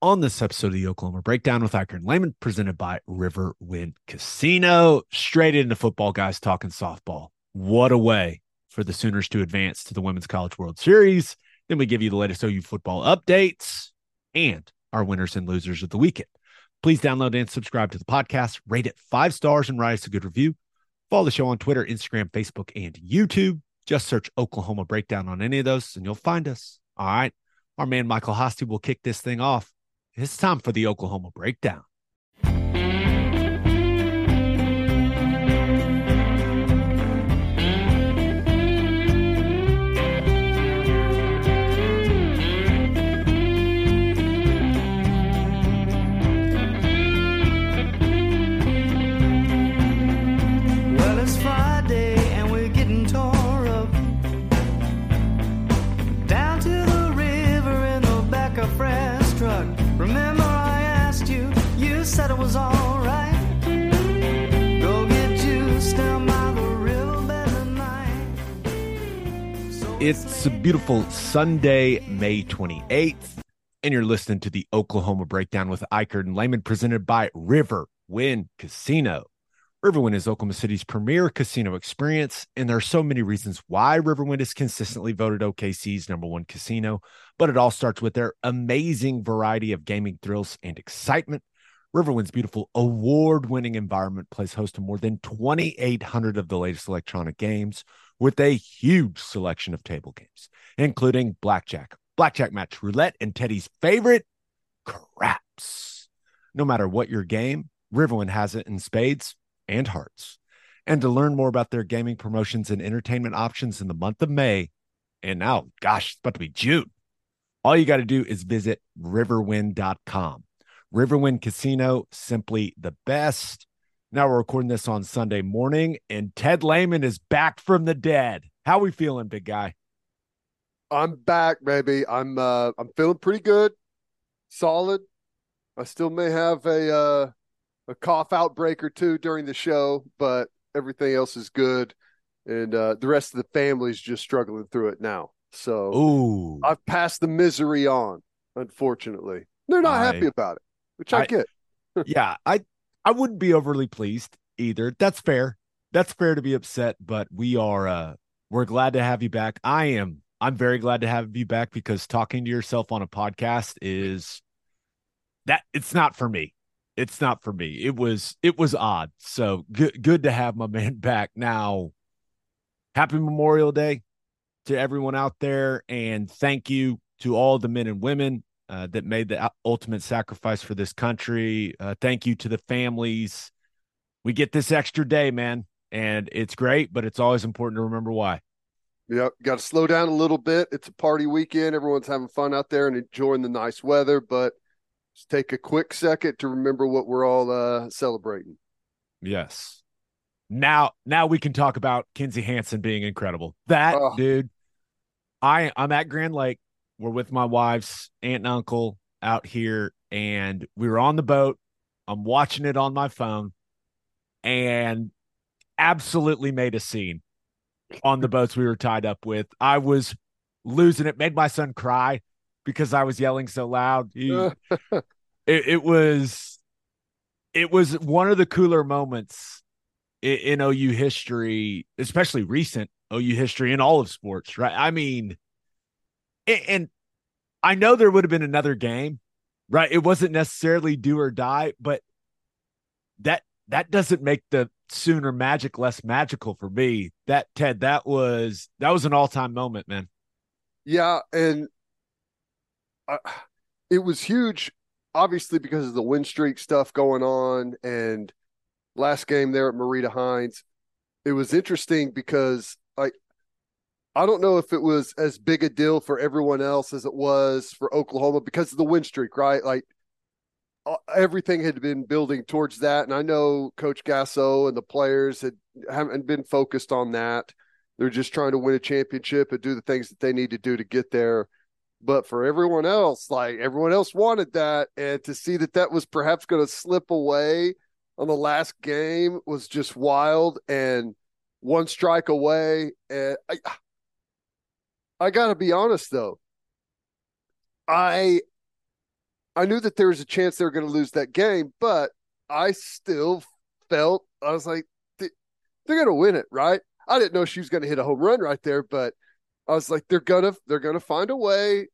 on this episode of the Oklahoma Breakdown with Ikard and Lehman, presented by Riverwind Casino. Straight into football, guys, talking softball. What a way for the Sooners to advance to the Women's College World Series. Then we give you the latest OU football updates and our winners and losers of the weekend. Please download and subscribe to the podcast, rate it five stars, and write us a good review. Follow the show on Twitter, Instagram, Facebook, and YouTube. Just search Oklahoma Breakdown on any of those and you'll find us. All right. Our man Michael Hosty will kick this thing off. It's time for the Oklahoma Breakdown. It's a beautiful Sunday, May 28th, and you're listening to the Oklahoma Breakdown with Ikard and Lehman, presented by River Wind Casino. Riverwind is Oklahoma City's premier casino experience, and there are so many reasons why Riverwind is consistently voted OKC's number one casino. But it all starts with their amazing variety of gaming thrills and excitement. Riverwind's beautiful award winning environment plays host to more than 2,800 of the latest electronic games with a huge selection of table games, including blackjack, blackjack match, roulette, and Teddy's favorite, craps. No matter what your game, Riverwind has it in spades and hearts. And to learn more about their gaming promotions and entertainment options in the month of May, and now, gosh, it's about to be June, all you got to do is visit riverwind.com. Riverwind Casino, simply the best. Now we're recording this on Sunday morning, and Ted Lehman is back from the dead. How are we feeling, big guy? I'm back, baby. I'm uh I'm feeling pretty good, solid. I still may have a uh a cough outbreak or two during the show, but everything else is good. And uh the rest of the family's just struggling through it now. So Ooh, I've passed the misery on, unfortunately. They're not I- happy about it, which I, I- get. yeah, I I wouldn't be overly pleased either. That's fair. That's fair to be upset, but we are uh we're glad to have you back. I am I'm very glad to have you back because talking to yourself on a podcast is that it's not for me. It's not for me. It was it was odd. So good good to have my man back. Now happy Memorial Day to everyone out there and thank you to all the men and women uh, that made the ultimate sacrifice for this country. Uh, thank you to the families. We get this extra day, man, and it's great, but it's always important to remember why. Yep, got to slow down a little bit. It's a party weekend. Everyone's having fun out there and enjoying the nice weather, but just take a quick second to remember what we're all uh, celebrating. Yes. Now, now we can talk about Kinzie Hansen being incredible. That Oh. dude. I I'm at Grand Lake. We're with my wife's aunt and uncle out here, and we were on the boat. I'm watching it on my phone, and absolutely made a scene on the boats we were tied up with. I was losing it. Made my son cry because I was yelling so loud. He, it, it was it was one of the cooler moments in, in OU history, especially recent OU history in all of sports, right? I mean, and I know there would have been another game, right? It wasn't necessarily do or die, but that that doesn't make the Sooner magic less magical for me. That Ted, that was that was an all time moment, man. Yeah, and uh, it was huge, obviously because of the win streak stuff going on, and last game there at Marita Hynes, it was interesting because I don't know if it was as big a deal for everyone else as it was for Oklahoma because of the win streak, right? Like uh, everything had been building towards that, and I know Coach Gasso and the players had haven't been focused on that. They're just trying to win a championship and do the things that they need to do to get there. But for everyone else, like everyone else wanted that, and to see that that was perhaps going to slip away on the last game was just wild. And one strike away, and I, I got to be honest though, I, I knew that there was a chance they were going to lose that game, but I still felt I was like, they're going to win it, right? I didn't know she was going to hit a home run right there, but I was like, they're gonna they're gonna find a way.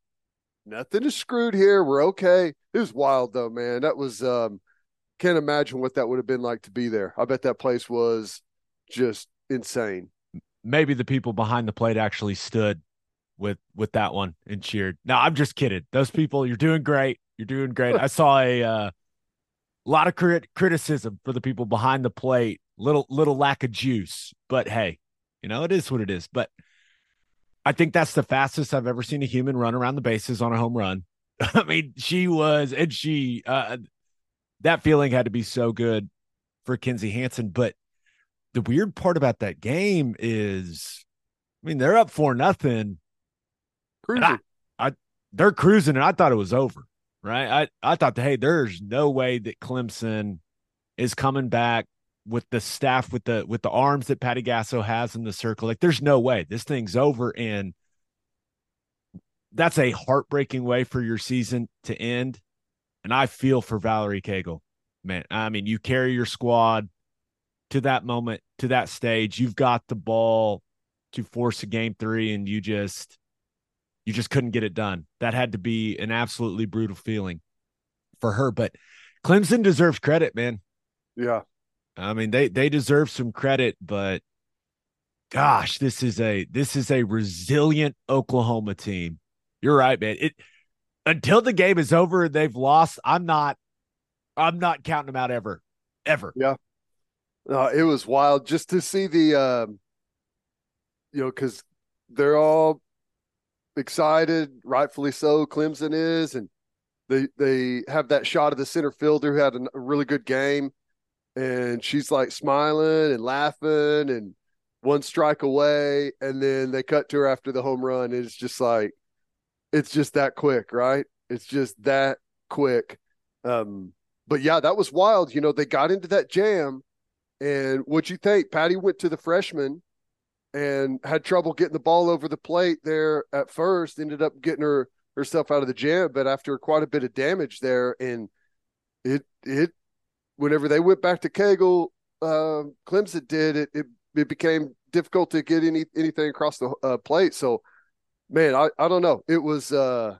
Nothing is screwed here. We're okay. It was wild though, man. That was um can't imagine what that would have been like to be there. I bet that place was just insane. Maybe the people behind the plate actually stood with with that one and cheered. No, I'm just kidding. Those people, you're doing great. You're doing great. I saw a uh, lot of crit- criticism for the people behind the plate. Little little lack of juice, but hey, you know it is what it is. But I think that's the fastest I've ever seen a human run around the bases on a home run. I mean, she was, and she, uh, that feeling had to be so good for Kinzie Hansen. But the weird part about that game is, I mean, they're up for nothing. Cruising. I, I, they're cruising, and I thought it was over. Right? I, I thought, hey, there's no way that Clemson is coming back with the staff with the with the arms that Patty Gasso has in the circle. Like there's no way this thing's over and that's a heartbreaking way for your season to end. And I feel for Valerie Cagle. Man, I mean, you carry your squad to that moment, to that stage. You've got the ball to force a game 3 and you just you just couldn't get it done. That had to be an absolutely brutal feeling for her, but Clemson deserves credit, man. Yeah. I mean, they they deserve some credit, but gosh, this is a this is a resilient Oklahoma team. You're right, man. It until the game is over and they've lost, I'm not I'm not counting them out ever. Ever. Yeah. Uh, it was wild just to see the um you know, because they're all excited, rightfully so. Clemson is, and they they have that shot of the center fielder who had a, really good game and she's like smiling and laughing and one strike away and then they cut to her after the home run it's just like it's just that quick right it's just that quick um but yeah that was wild you know they got into that jam and what'd you think patty went to the freshman and had trouble getting the ball over the plate there at first ended up getting her herself out of the jam but after quite a bit of damage there and it it whenever they went back to Cagle, uh, Clemson did it, it. It became difficult to get any anything across the uh, plate. So, man, I, I don't know. It was uh,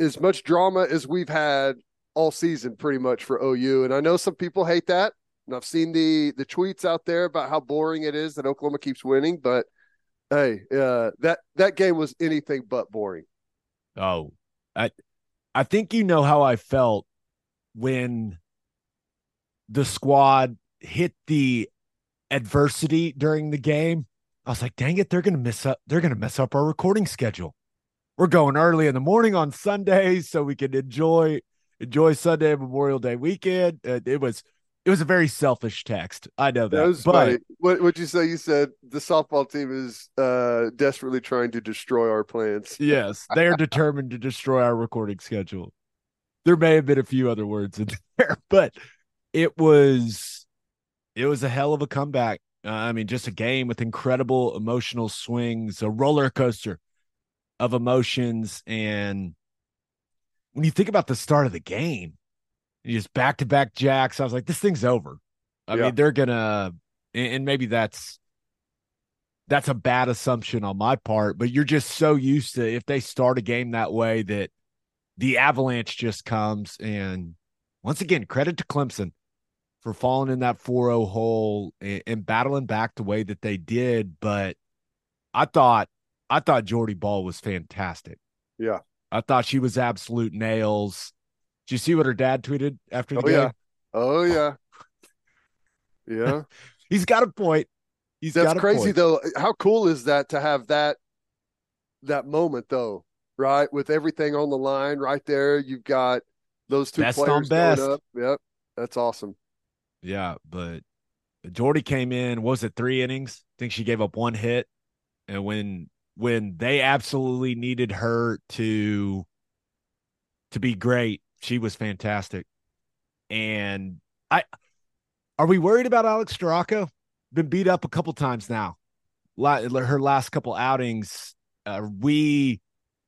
as much drama as we've had all season, pretty much for OU. And I know some people hate that, and I've seen the the tweets out there about how boring it is that Oklahoma keeps winning. But hey, uh, that that game was anything but boring. Oh, I I think you know how I felt when the squad hit the adversity during the game, I was like, dang it, they're gonna miss up, they're gonna mess up our recording schedule. We're going early in the morning on Sundays so we can enjoy enjoy Sunday Memorial Day weekend. Uh, it was it was a very selfish text. I know that. that but funny. What would you say? You said the softball team is uh, desperately trying to destroy our plans. yes, they are determined to destroy our recording schedule. There may have been a few other words in there, but it was it was a hell of a comeback. Uh, I mean, just a game with incredible emotional swings, a roller coaster of emotions. And when you think about the start of the game, just back to back jacks. I was like, this thing's over. I Yeah. mean, they're gonna, and maybe that's that's a bad assumption on my part, but you're just so used to if they start a game that way that the avalanche just comes. And once again, credit to Clemson for falling in that 4-0 hole and, and battling back the way that they did. But I thought I thought Jordy Bahl was fantastic. Yeah. I thought she was absolute nails. Did you see what her dad tweeted after the Oh game? yeah. Oh yeah. Yeah. He's got a point. He's That's got a crazy point. though. How cool is that to have that that moment though, right? With everything on the line right there. You've got those two Best on players best. up. Yep. That's awesome. Yeah, but Jordy came in. Was it three innings? I think she gave up one hit, and when when they absolutely needed her to to be great, she was fantastic. And I are we worried about Alex Storako? Been beat up a couple times now. Her last couple outings, uh, we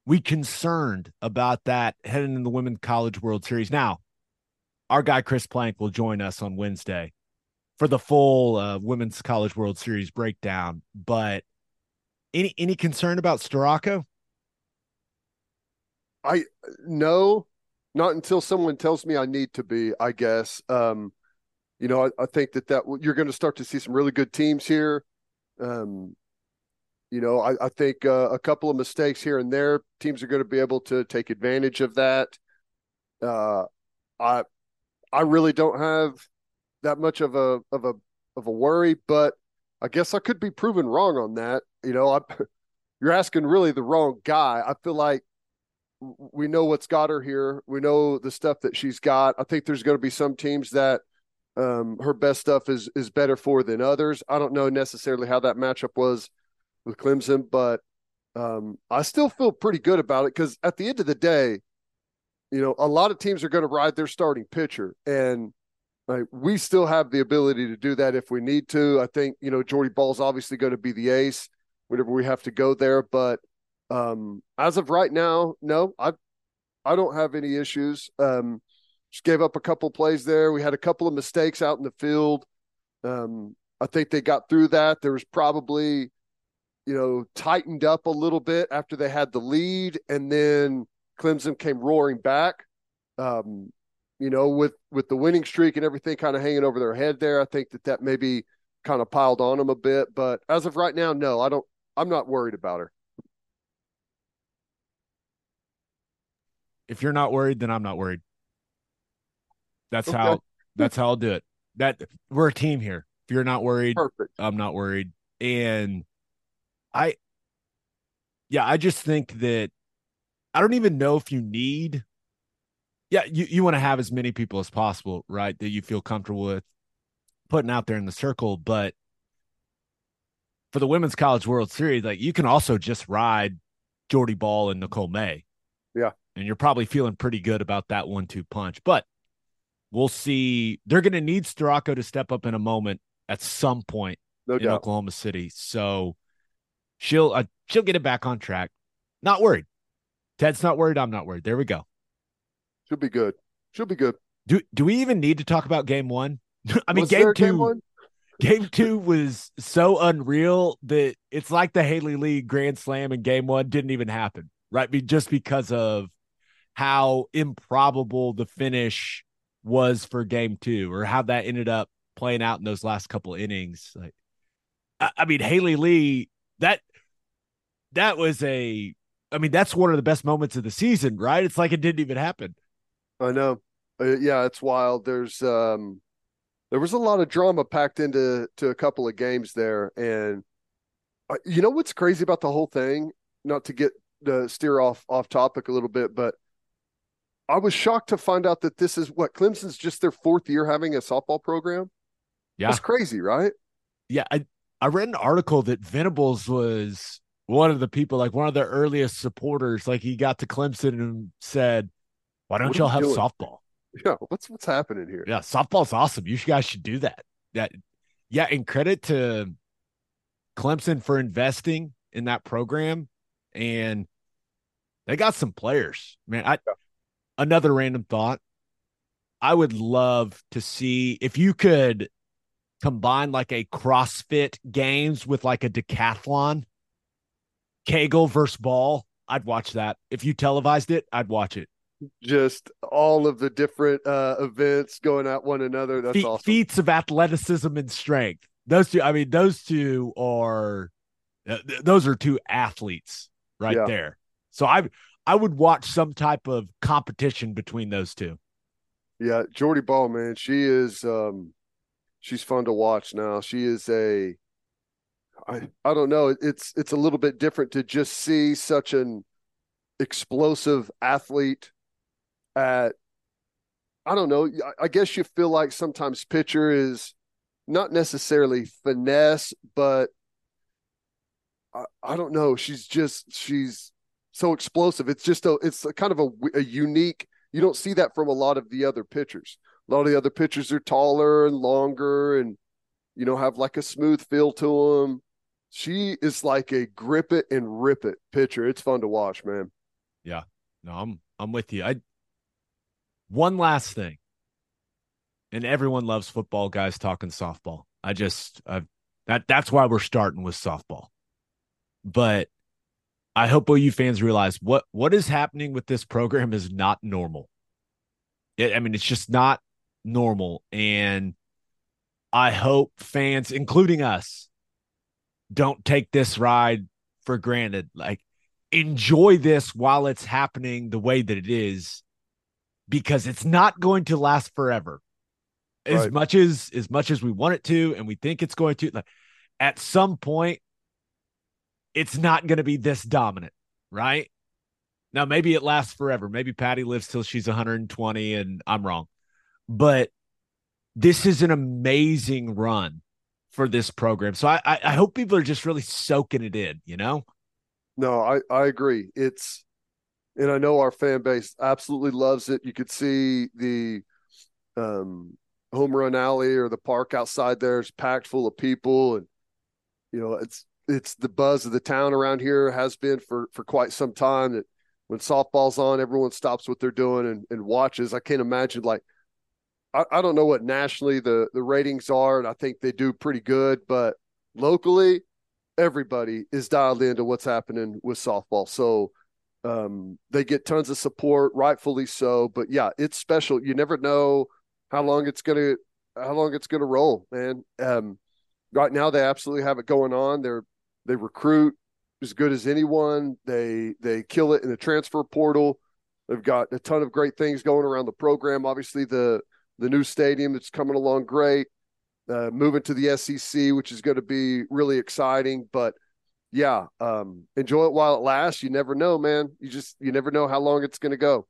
we concerned about that heading in the Women's College World Series? Now, our guy Chris Plank will join us on Wednesday for the full uh, Women's College World Series breakdown. But any any concern about Storako? I no, not until someone tells me I need to be. I guess. Um, you know, I, I think that that you're going to start to see some really good teams here. Um, you know, I, I think uh, a couple of mistakes here and there, teams are going to be able to take advantage of that. Uh, I I really don't have that much of a of a of a worry, but I guess I could be proven wrong on that. You know, I, you're asking really the wrong guy. I feel like we know what's got her here. We know the stuff that she's got. I think there's going to be some teams that um, her best stuff is is better for than others. I don't know necessarily how that matchup was with Clemson, but um, I still feel pretty good about it because at the end of the day, you know, a lot of teams are going to ride their starting pitcher, and like, we still have the ability to do that if we need to. I think you know Jordy Bahl's obviously going to be the ace whenever we have to go there, but um, as of right now, no, I I don't have any issues. Um, just gave up a couple plays there. We had a couple of mistakes out in the field. Um, I think they got through that. There was probably, you know, tightened up a little bit after they had the lead, and then Clemson came roaring back. Um, you know, with with the winning streak and everything kind of hanging over their head there, I think that that maybe kind of piled on them a bit. But as of right now, no, I don't. I'm not worried about her. If you're not worried, then I'm not worried. That's Okay. how that's how I'll do it. That we're a team here. If you're not worried, Perfect. I'm not worried. And I yeah, I just think that I don't even know if you need yeah, you, you want to have as many people as possible, right? That you feel comfortable with putting out there in the circle. But for the women's college world series, like you can also just ride Jordy Bahl and Nicole May. Yeah. And you're probably feeling pretty good about that one two punch. But we'll see. They're gonna need Storako to step up in a moment at some point No in doubt. Oklahoma City. So she'll uh, she'll get it back on track. Not worried. Ted's not worried. I'm not worried. There we go. She'll be good. She'll be good. Do do we even need to talk about game one? I mean, game two. game? Game two was so unreal that it's like the Haley Lee Grand Slam in game one didn't even happen, right? Be just because of how improbable the finish was for game two, or how that ended up playing out in those last couple innings. Like, I, I mean, Haley Lee, that that was a, I mean, that's one of the best moments of the season, right? It's like it didn't even happen. I know. Uh, yeah, it's wild. There's um there was a lot of drama packed into to a couple of games there and uh, you know what's crazy about the whole thing? Not to get to steer off off topic a little bit, but I was shocked to find out that this is what Clemson's just their fourth year having a softball program. Yeah. That's crazy, right? yeah, I I read an article that Venables was one of the people, like one of the earliest supporters. Like he got to Clemson and said, "Why don't y'all have doing?" softball? Yeah, what's what's happening here? Yeah, softball's awesome. You guys should do that." That, yeah, and credit to Clemson for investing in that program, and they got some players. Man, I another random thought. I would love to see if you could combine like a CrossFit games with like a decathlon, Cagle versus Bahl. I'd watch that. If you televised it, I'd watch it. Just all of the different uh events going at one another. That's Fe- awesome. Feats of athleticism and strength. Those two, I mean, those two are, uh, th- those are two athletes right Yeah. there. So I, I would watch some type of competition between those two. Yeah, Jordy Bahl, man, she is um she's fun to watch now. She is a I I don't know, it's it's a little bit different to just see such an explosive athlete at I don't know, I, guess you feel like sometimes pitcher is not necessarily finesse, but I, I don't know, she's just she's so explosive. It's just a it's a kind of a, a unique you don't see that from a lot of the other pitchers. A lot of the other pitchers are taller and longer and, you know, have like a smooth feel to them. She is like a grip it and rip it pitcher. It's fun to watch, man. Yeah, no, I'm I'm with you. I one last thing. And everyone loves football guys talking softball. I just i that that's why we're starting with softball. But I hope OU fans realize what what is happening with this program is not normal. It, I mean, it's just not normal, and I hope fans, including us, don't take this ride for granted. Like, enjoy this while it's happening the way that it is, because it's not going to last forever. As Right. much as as much as we want it to, and we think it's going to, like, at some point, it's not going to be this dominant, right? Now, maybe it lasts forever. Maybe Patty lives till she's 120 and I'm wrong. But this is an amazing run for this program. So I, I, hope people are just really soaking it in, you know? No, I, I agree. It's, and I know our fan base absolutely loves it. You could see the um, home run alley or the park outside there is packed full of people, and you know it's it's the buzz of the town around here has been for for quite some time. That when softball's on, everyone stops what they're doing and, and watches. I can't imagine like I, I don't know what nationally the the ratings are, and I think they do pretty good, but locally everybody is dialed into what's happening with softball. So um, they get tons of support, rightfully so. But yeah, it's special. You never know how long it's gonna how long it's gonna roll, man. Um, right now they absolutely have it going on. They're they recruit as good as anyone. They they kill it in the transfer portal. They've got a ton of great things going around the program. Obviously the the new stadium that's coming along great. Uh, moving to the SEC, which is going to be really exciting. But yeah, um, enjoy it while it lasts. You never know, man. You just you never know how long it's going to go.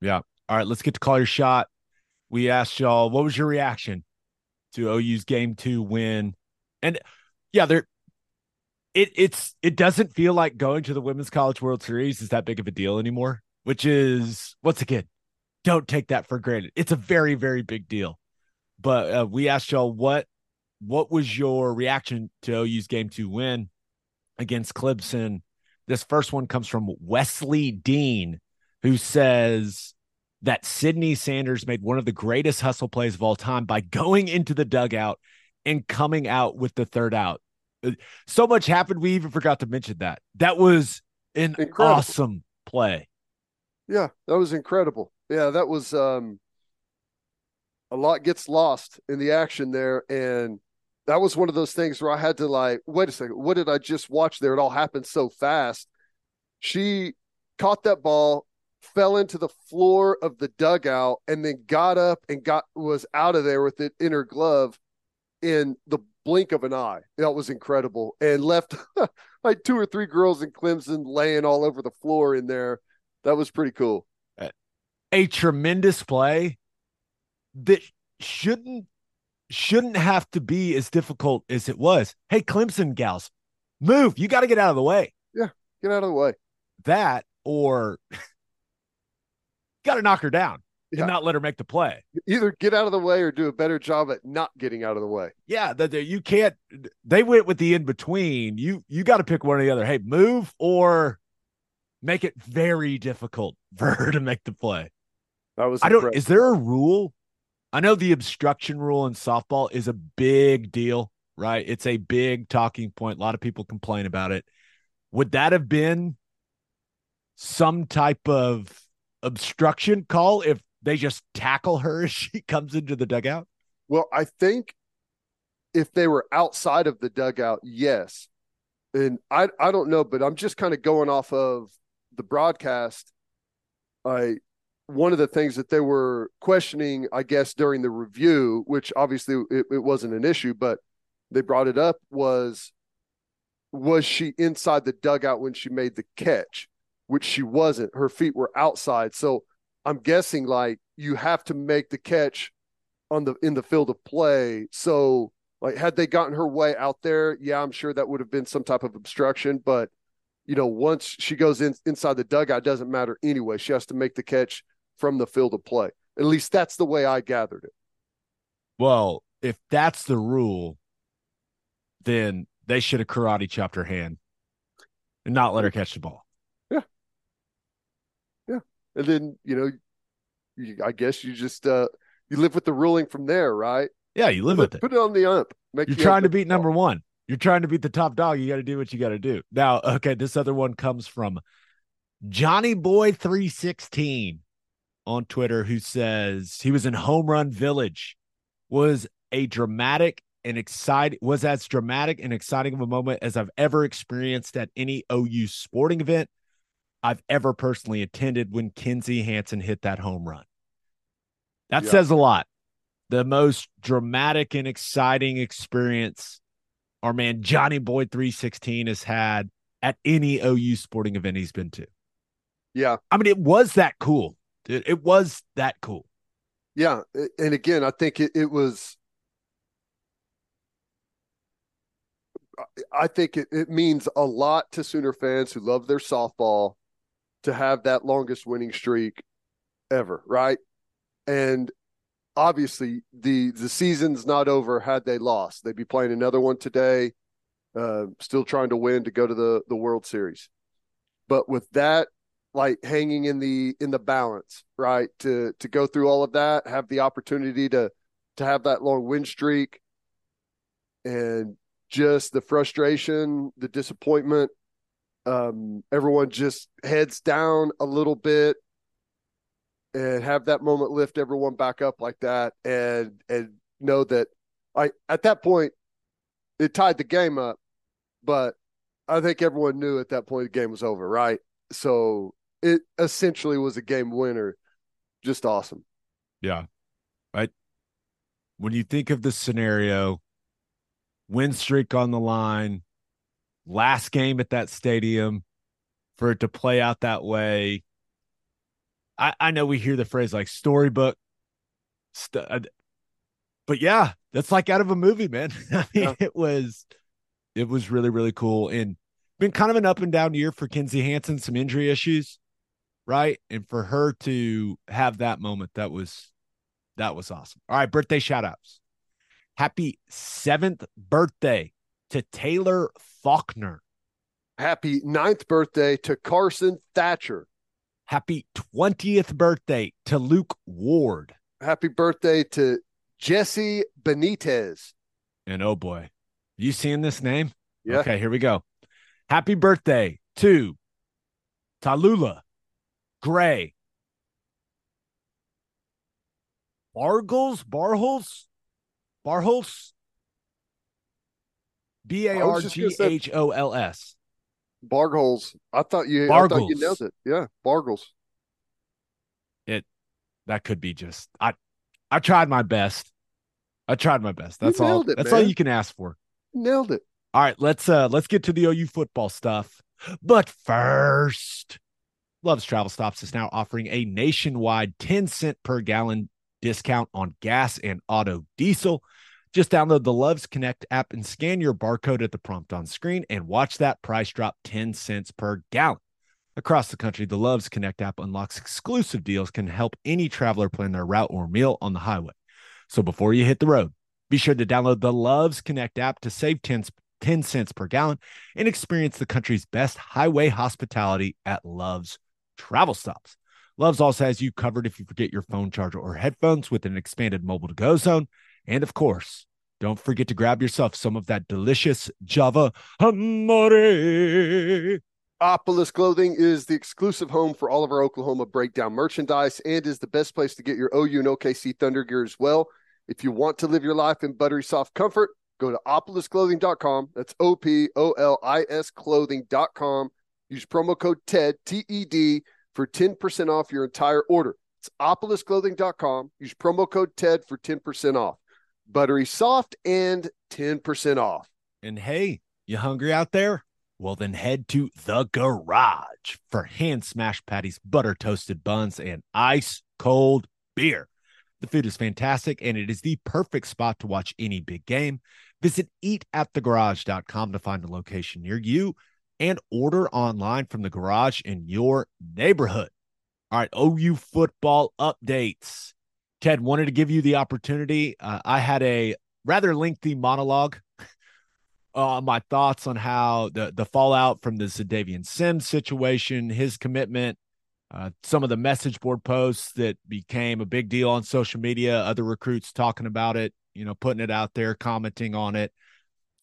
Yeah. All right, let's get to call your shot. We asked y'all, what was your reaction to OU's game two win? And yeah, there it it's it doesn't feel like going to the Women's College World Series is that big of a deal anymore, which is once again, don't take that for granted. It's a very, very big deal. But uh, we asked y'all what what was your reaction to OU's game two win against Clemson? This first one comes from Wesley Dean, who says that Sydney Sanders made one of the greatest hustle plays of all time by going into the dugout and coming out with the third out. Uh, So much happened, we even forgot to mention that. That was an Incredible. awesome play. Yeah, that was incredible. Yeah, that was um a lot gets lost in the action there and that was one of those things where I had to like, wait a second, what did I just watch there? It all happened so fast. She caught that ball, fell into the floor of the dugout, and then got up and got was out of there with it in her glove in the blink of an eye. That was incredible. And left like two or three girls in Clemson laying all over the floor in there. That was pretty cool. A tremendous play that shouldn't shouldn't have to be as difficult as it was. Hey, Clemson gals, move. You got to get out of the way. Yeah, get out of the way. That or got to knock her down Yeah. and not let her make the play. Either get out of the way or do a better job at not getting out of the way. Yeah, that you can't. They went with the in between. You you got to pick one or the other. Hey, move or make it very difficult for her to make the play. That was I don't. Is there a rule? I know the obstruction rule in softball is a big deal, right? It's a big talking point. A lot of people complain about it. Would that have been some type of obstruction call if they just tackle her as she comes into the dugout? Well, I think if they were outside of the dugout, yes. And I I don't know, but I'm just kind of going off of the broadcast. I one of the things that they were questioning, I guess, during the review, which obviously it, it wasn't an issue, but they brought it up was was she inside the dugout when she made the catch, which she wasn't. Her feet were outside. So I'm guessing like you have to make the catch on the in the field of play. So like had they gotten her way out there, yeah, I'm sure that would have been some type of obstruction. But you know, once she goes in inside the dugout, it doesn't matter anyway. She has to make the catch from the field of play. At least that's the way I gathered it. Well, if that's the rule, then they should have karate chopped her hand and not let her catch the ball. And then you know, you, I guess you just uh you live with the ruling from there, right? Yeah, you live with it. Put it on the ump. Make You're trying to beat number one. You're trying to beat the top dog. You got to do what you got to do. Now, okay, this other one comes from Johnny Boy 316 on Twitter who says he was in Home Run Village, was a dramatic and exciting was as dramatic and exciting of a moment as I've ever experienced at any OU sporting event I've ever personally attended when Kinzie Hansen hit that home run. That Yeah. says a lot. The most dramatic and exciting experience our man Johnny Boy 316 has had at any OU sporting event he's been to. Yeah, I mean, it was that cool. Dude, it was that cool. yeah, and again, I think it, it was. I- I think it, it means a lot to Sooner fans who love their softball to have that longest winning streak ever, right? And obviously, the the season's not over. Had they lost, they'd be playing another one today. Uh, still trying to win to go to the the World Series. But with that like hanging in the in the balance, right? To to go through all of that, have the opportunity to to have that long win streak, and just the frustration, the disappointment. Um, everyone just heads down a little bit, and have that moment lift everyone back up like that, and and know that I at that point it tied the game up, but I think everyone knew at that point the game was over, right? So it essentially was a game winner. Just awesome. Yeah. Right. When you think of the scenario, win streak on the line, last game at that stadium, for it to play out that way. I, I know we hear the phrase like storybook, st- uh, but yeah, that's like out of a movie, man. I mean, Yeah. it was, it was really really cool and been kind of an up and down year for Kinzie Hansen, some injury issues, right? And for her to have that moment, that was that was awesome. All right, birthday shout outs. Happy seventh birthday to Taylor Faulkner. Happy ninth birthday to Carson Thatcher. Happy 20th birthday to Luke Ward. Happy birthday to Jesse Benitez. And oh boy, you seeing this name? Yeah. Okay, here we go. Happy birthday to Tallulah Gray. Bargles, Barhols, Barhols, B A R G H O L S. Bargles. I thought you I thought you nailed it. Yeah, Bargles. It. That could be just I. I tried my best. I tried my best. That's all. it, that's all you can ask for. Nailed it. All right, let's uh let's get to the OU football stuff. But first, Love's Travel Stops is now offering a nationwide 10 cent per gallon discount on gas and auto diesel. Just download the Loves Connect app and scan your barcode at the prompt on screen and watch that price drop 10 cents per gallon. Across the country, the Loves Connect app unlocks exclusive deals can help any traveler plan their route or meal on the highway. So before you hit the road, be sure to download the Loves Connect app to save 10, 10 cents per gallon and experience the country's best highway hospitality at Love's Travel Stops. Love's also has you covered if you forget your phone charger or headphones with an expanded mobile to go zone. And of course, don't forget to grab yourself some of that delicious Java Amore. Opolis Clothing is the exclusive home for all of our Oklahoma breakdown merchandise and is the best place to get your OU and OKC Thunder gear as well. If you want to live your life in buttery soft comfort, go to opolisclothing.com. That's O P O L I S clothing.com. Use promo code TED, T E D, for 10% off your entire order. It's opolisclothing.com. Use promo code TED for 10% off. Buttery soft and 10% off. And hey, you hungry out there? Well, then head to the garage for hand smashed patties, butter toasted buns, and ice cold beer. The food is fantastic and it is the perfect spot to watch any big game. Visit eatatthegarage.com to find a location near you and order online from the garage in your neighborhood. All right, OU football updates. Ted wanted to give you the opportunity. Uh, I had a rather lengthy monologue uh, my thoughts on how the the fallout from the Xadavien Sims situation, his commitment, uh, some of the message board posts that became a big deal on social media, other recruits talking about it, you know, putting it out there, commenting on it.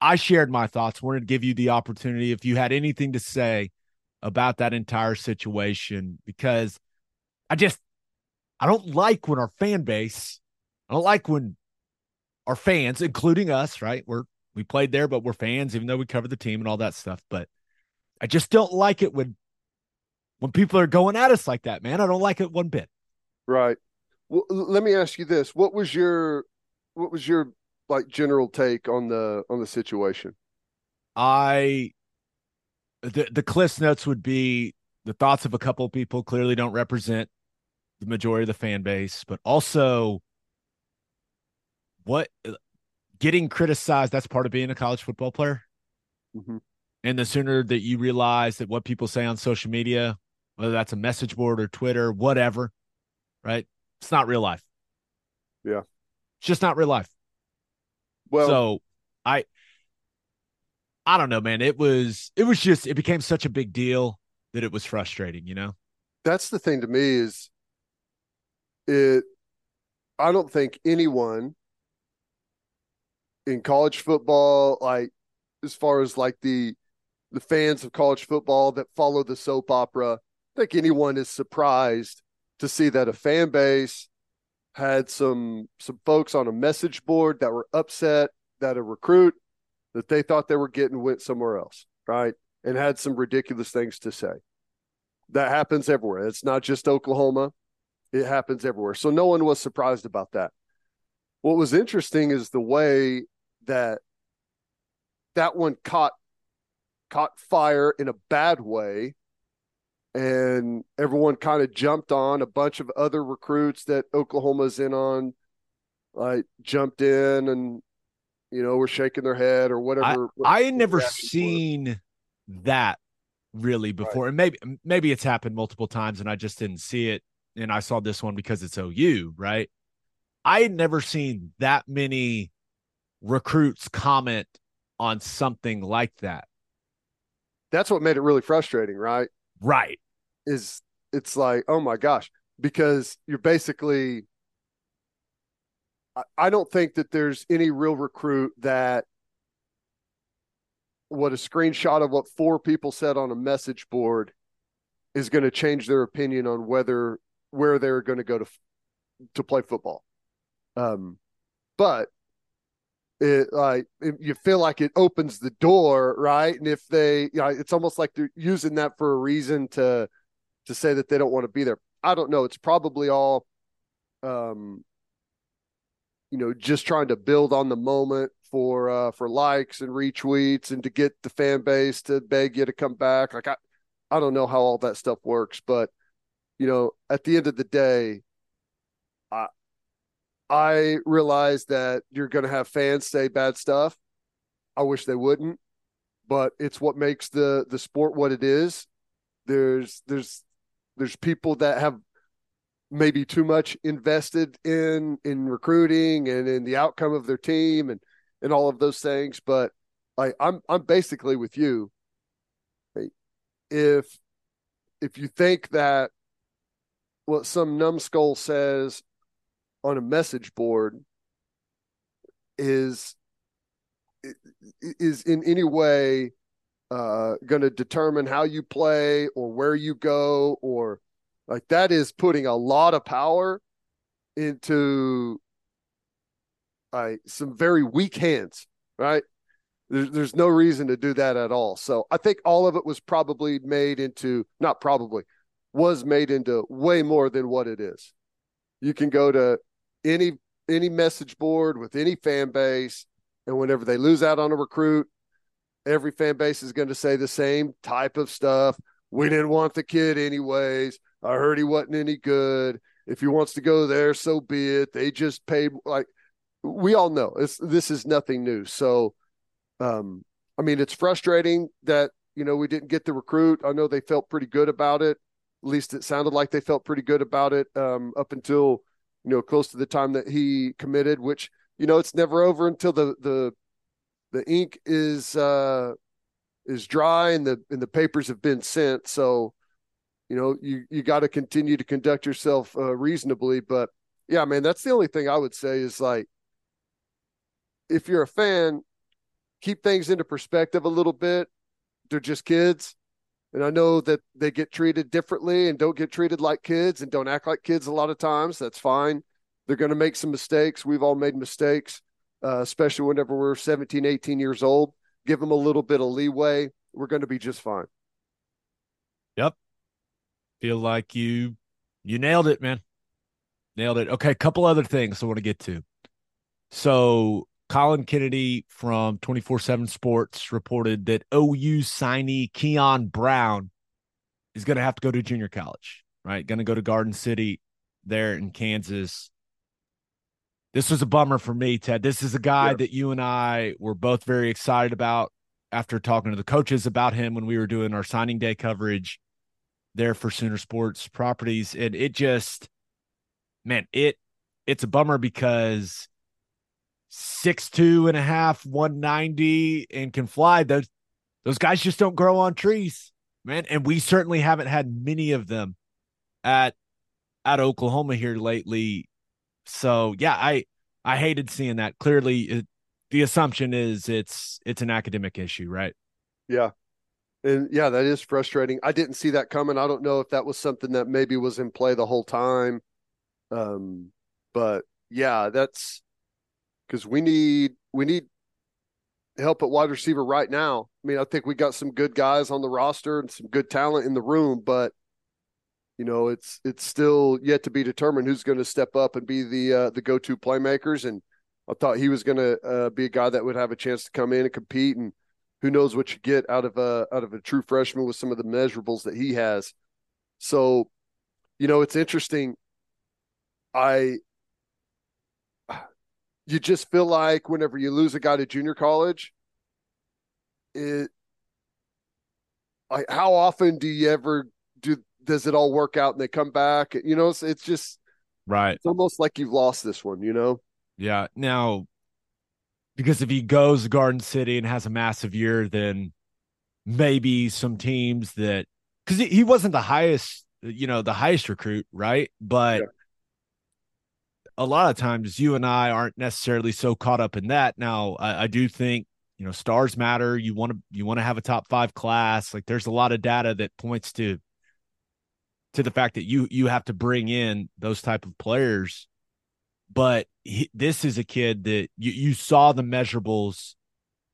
I shared my thoughts. Wanted to give you the opportunity if you had anything to say about that entire situation because I just I don't like when our fan base, I don't like when our fans, including us, right? We're we played there, but we're fans, even though we covered the team and all that stuff. But I just don't like it when when people are going at us like that, man. I don't like it one bit. Right. Well, let me ask you this: what was your what was your like general take on the on the situation? I the the Cliffs notes would be the thoughts of a couple of people clearly don't represent the majority of the fan base, but also what getting criticized that's part of being a college football player. Mm-hmm. And the sooner that you realize that what people say on social media, whether that's a message board or Twitter, whatever, right? It's not real life. Yeah. It's just not real life. Well, so I I don't know, man. It was it was just it became such a big deal that it was frustrating, you know? That's the thing to me is it I don't think anyone in college football, like as far as like the the fans of college football that follow the soap opera, I think anyone is surprised to see that a fan base had some some folks on a message board that were upset that a recruit that they thought they were getting went somewhere else, right? And had some ridiculous things to say. That happens everywhere. It's not just Oklahoma. It happens everywhere. So no one was surprised about that. What was interesting is the way that that one caught caught fire in a bad way and everyone kind of jumped on a bunch of other recruits that Oklahoma's in on like jumped in and you know were shaking their head or whatever I, I had never seen were. that really before right. and maybe maybe it's happened multiple times and I just didn't see it and I saw this one because it's OU right I had never seen that many recruits comment on something like that. That's what made it really frustrating, right? Right. Is it's like, oh my gosh, because you're basically I, don't think that there's any real recruit that what a screenshot of what four people said on a message board is going to change their opinion on whether where they're going to go to to play football. Um, but it like it, you feel like it opens the door, right? And if they, you know, it's almost like they're using that for a reason to to say that they don't want to be there. I don't know. It's probably all, um, you know, just trying to build on the moment for uh for likes and retweets and to get the fan base to beg you to come back. Like I, I don't know how all that stuff works, but you know, at the end of the day, I I realize that you're going to have fans say bad stuff. I wish they wouldn't, but it's what makes the the sport what it is. There's there's there's people that have maybe too much invested in in recruiting and in the outcome of their team and and all of those things, but I I'm I'm basically with you. If if you think that what some numbskull says on a message board is is in any way uh, going to determine how you play or where you go or like that is putting a lot of power into uh, some very weak hands right? There's, there's no reason to do that at all. So i think all of it was probably made into not probably was made into way more than what it is you can go to any any message board with any fan base, and whenever they lose out on a recruit, every fan base is going to say the same type of stuff. We didn't want the kid anyways. I heard he wasn't any good. If he wants to go there, so be it. They just paid like we all know. It's, this is nothing new. So, um, I mean, it's frustrating that you know we didn't get the recruit. I know they felt pretty good about it. At least it sounded like they felt pretty good about it um, up until you know, close to the time that he committed, which, you know, it's never over until the the the ink is uh is dry and the and the papers have been sent. So, you know, you you got to continue to conduct yourself uh, reasonably. But yeah, man, that's the only thing I would say is like, if you're a fan, keep things into perspective a little bit. They're just kids. And I know that they get treated differently and don't get treated like kids and don't act like kids a lot of times. That's fine. They're going to make some mistakes. We've all made mistakes, uh, especially whenever we're 17, 18 years old. Give them a little bit of leeway. We're going to be just fine. Yep. Feel like you you nailed it, man. Nailed it. Okay, a couple other things I want to get to. So Colin Kennedy from 24 7 Sports reported that OU signee Keon Brown is going to have to go to junior college, right? Going to go to Garden City there in Kansas. This was a bummer for me, Ted. This is a guy Yeah. that you and I were both very excited about after talking to the coaches about him when we were doing our signing day coverage there for Sooner Sports properties. And it just, man, it it's a bummer because six two and a half, 190 and can fly. Those those guys just don't grow on trees, man. And we certainly haven't had many of them at at Oklahoma here lately. So yeah, I I hated seeing that. Clearly, it, the assumption is it's it's an academic issue, right? Yeah. And yeah, that is frustrating. I didn't see that coming. I don't know if that was something that maybe was in play the whole time. Um, but yeah, that's because we need we need help at wide receiver right now. I mean, I think we got some good guys on the roster and some good talent in the room, but you know, it's it's still yet to be determined who's going to step up and be the uh, the go to playmakers. And I thought he was going to uh, be a guy that would have a chance to come in and compete and who knows what you get out of a out of a true freshman with some of the measurables that he has. So, you know, it's interesting. I you just feel like whenever you lose a guy to junior college, it like how often do you ever do does it all work out and they come back? You know, it's, it's just Right. it's almost like you've lost this one, you know? Yeah. Now, because if he goes to Garden City and has a massive year, then maybe some teams that because he, he wasn't the highest, you know, the highest recruit, right? But Yeah. A lot of times you and I aren't necessarily so caught up in that. Now, I, I do think you know stars matter. You want to you want to have a top five class. Like there's a lot of data that points to to the fact that you you have to bring in those type of players but he, this is a kid that you, you saw the measurables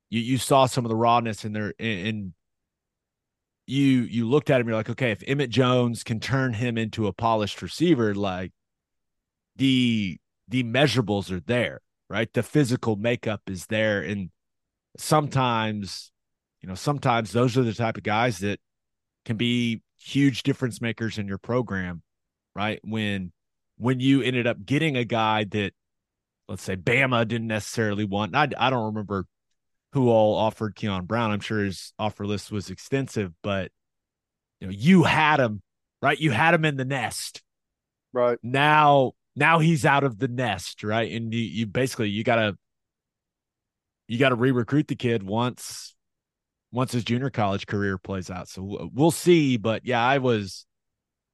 you you saw some of the rawness in there and, and you you looked at him you're like okay if Emmett Jones can turn him into a polished receiver like the the measurables are there right? The physical makeup is there. And sometimes you know sometimes those are the type of guys that can be huge difference makers in your program right? When when you ended up getting a guy that let's say Bama didn't necessarily want I, I don't remember who all offered Keon Brown. I'm sure his offer list was extensive but you know you had him right? You had him in the nest. Right. now now he's out of the nest right and you, you basically you gotta you gotta re-recruit the kid once once his junior college career plays out so we'll see but yeah i was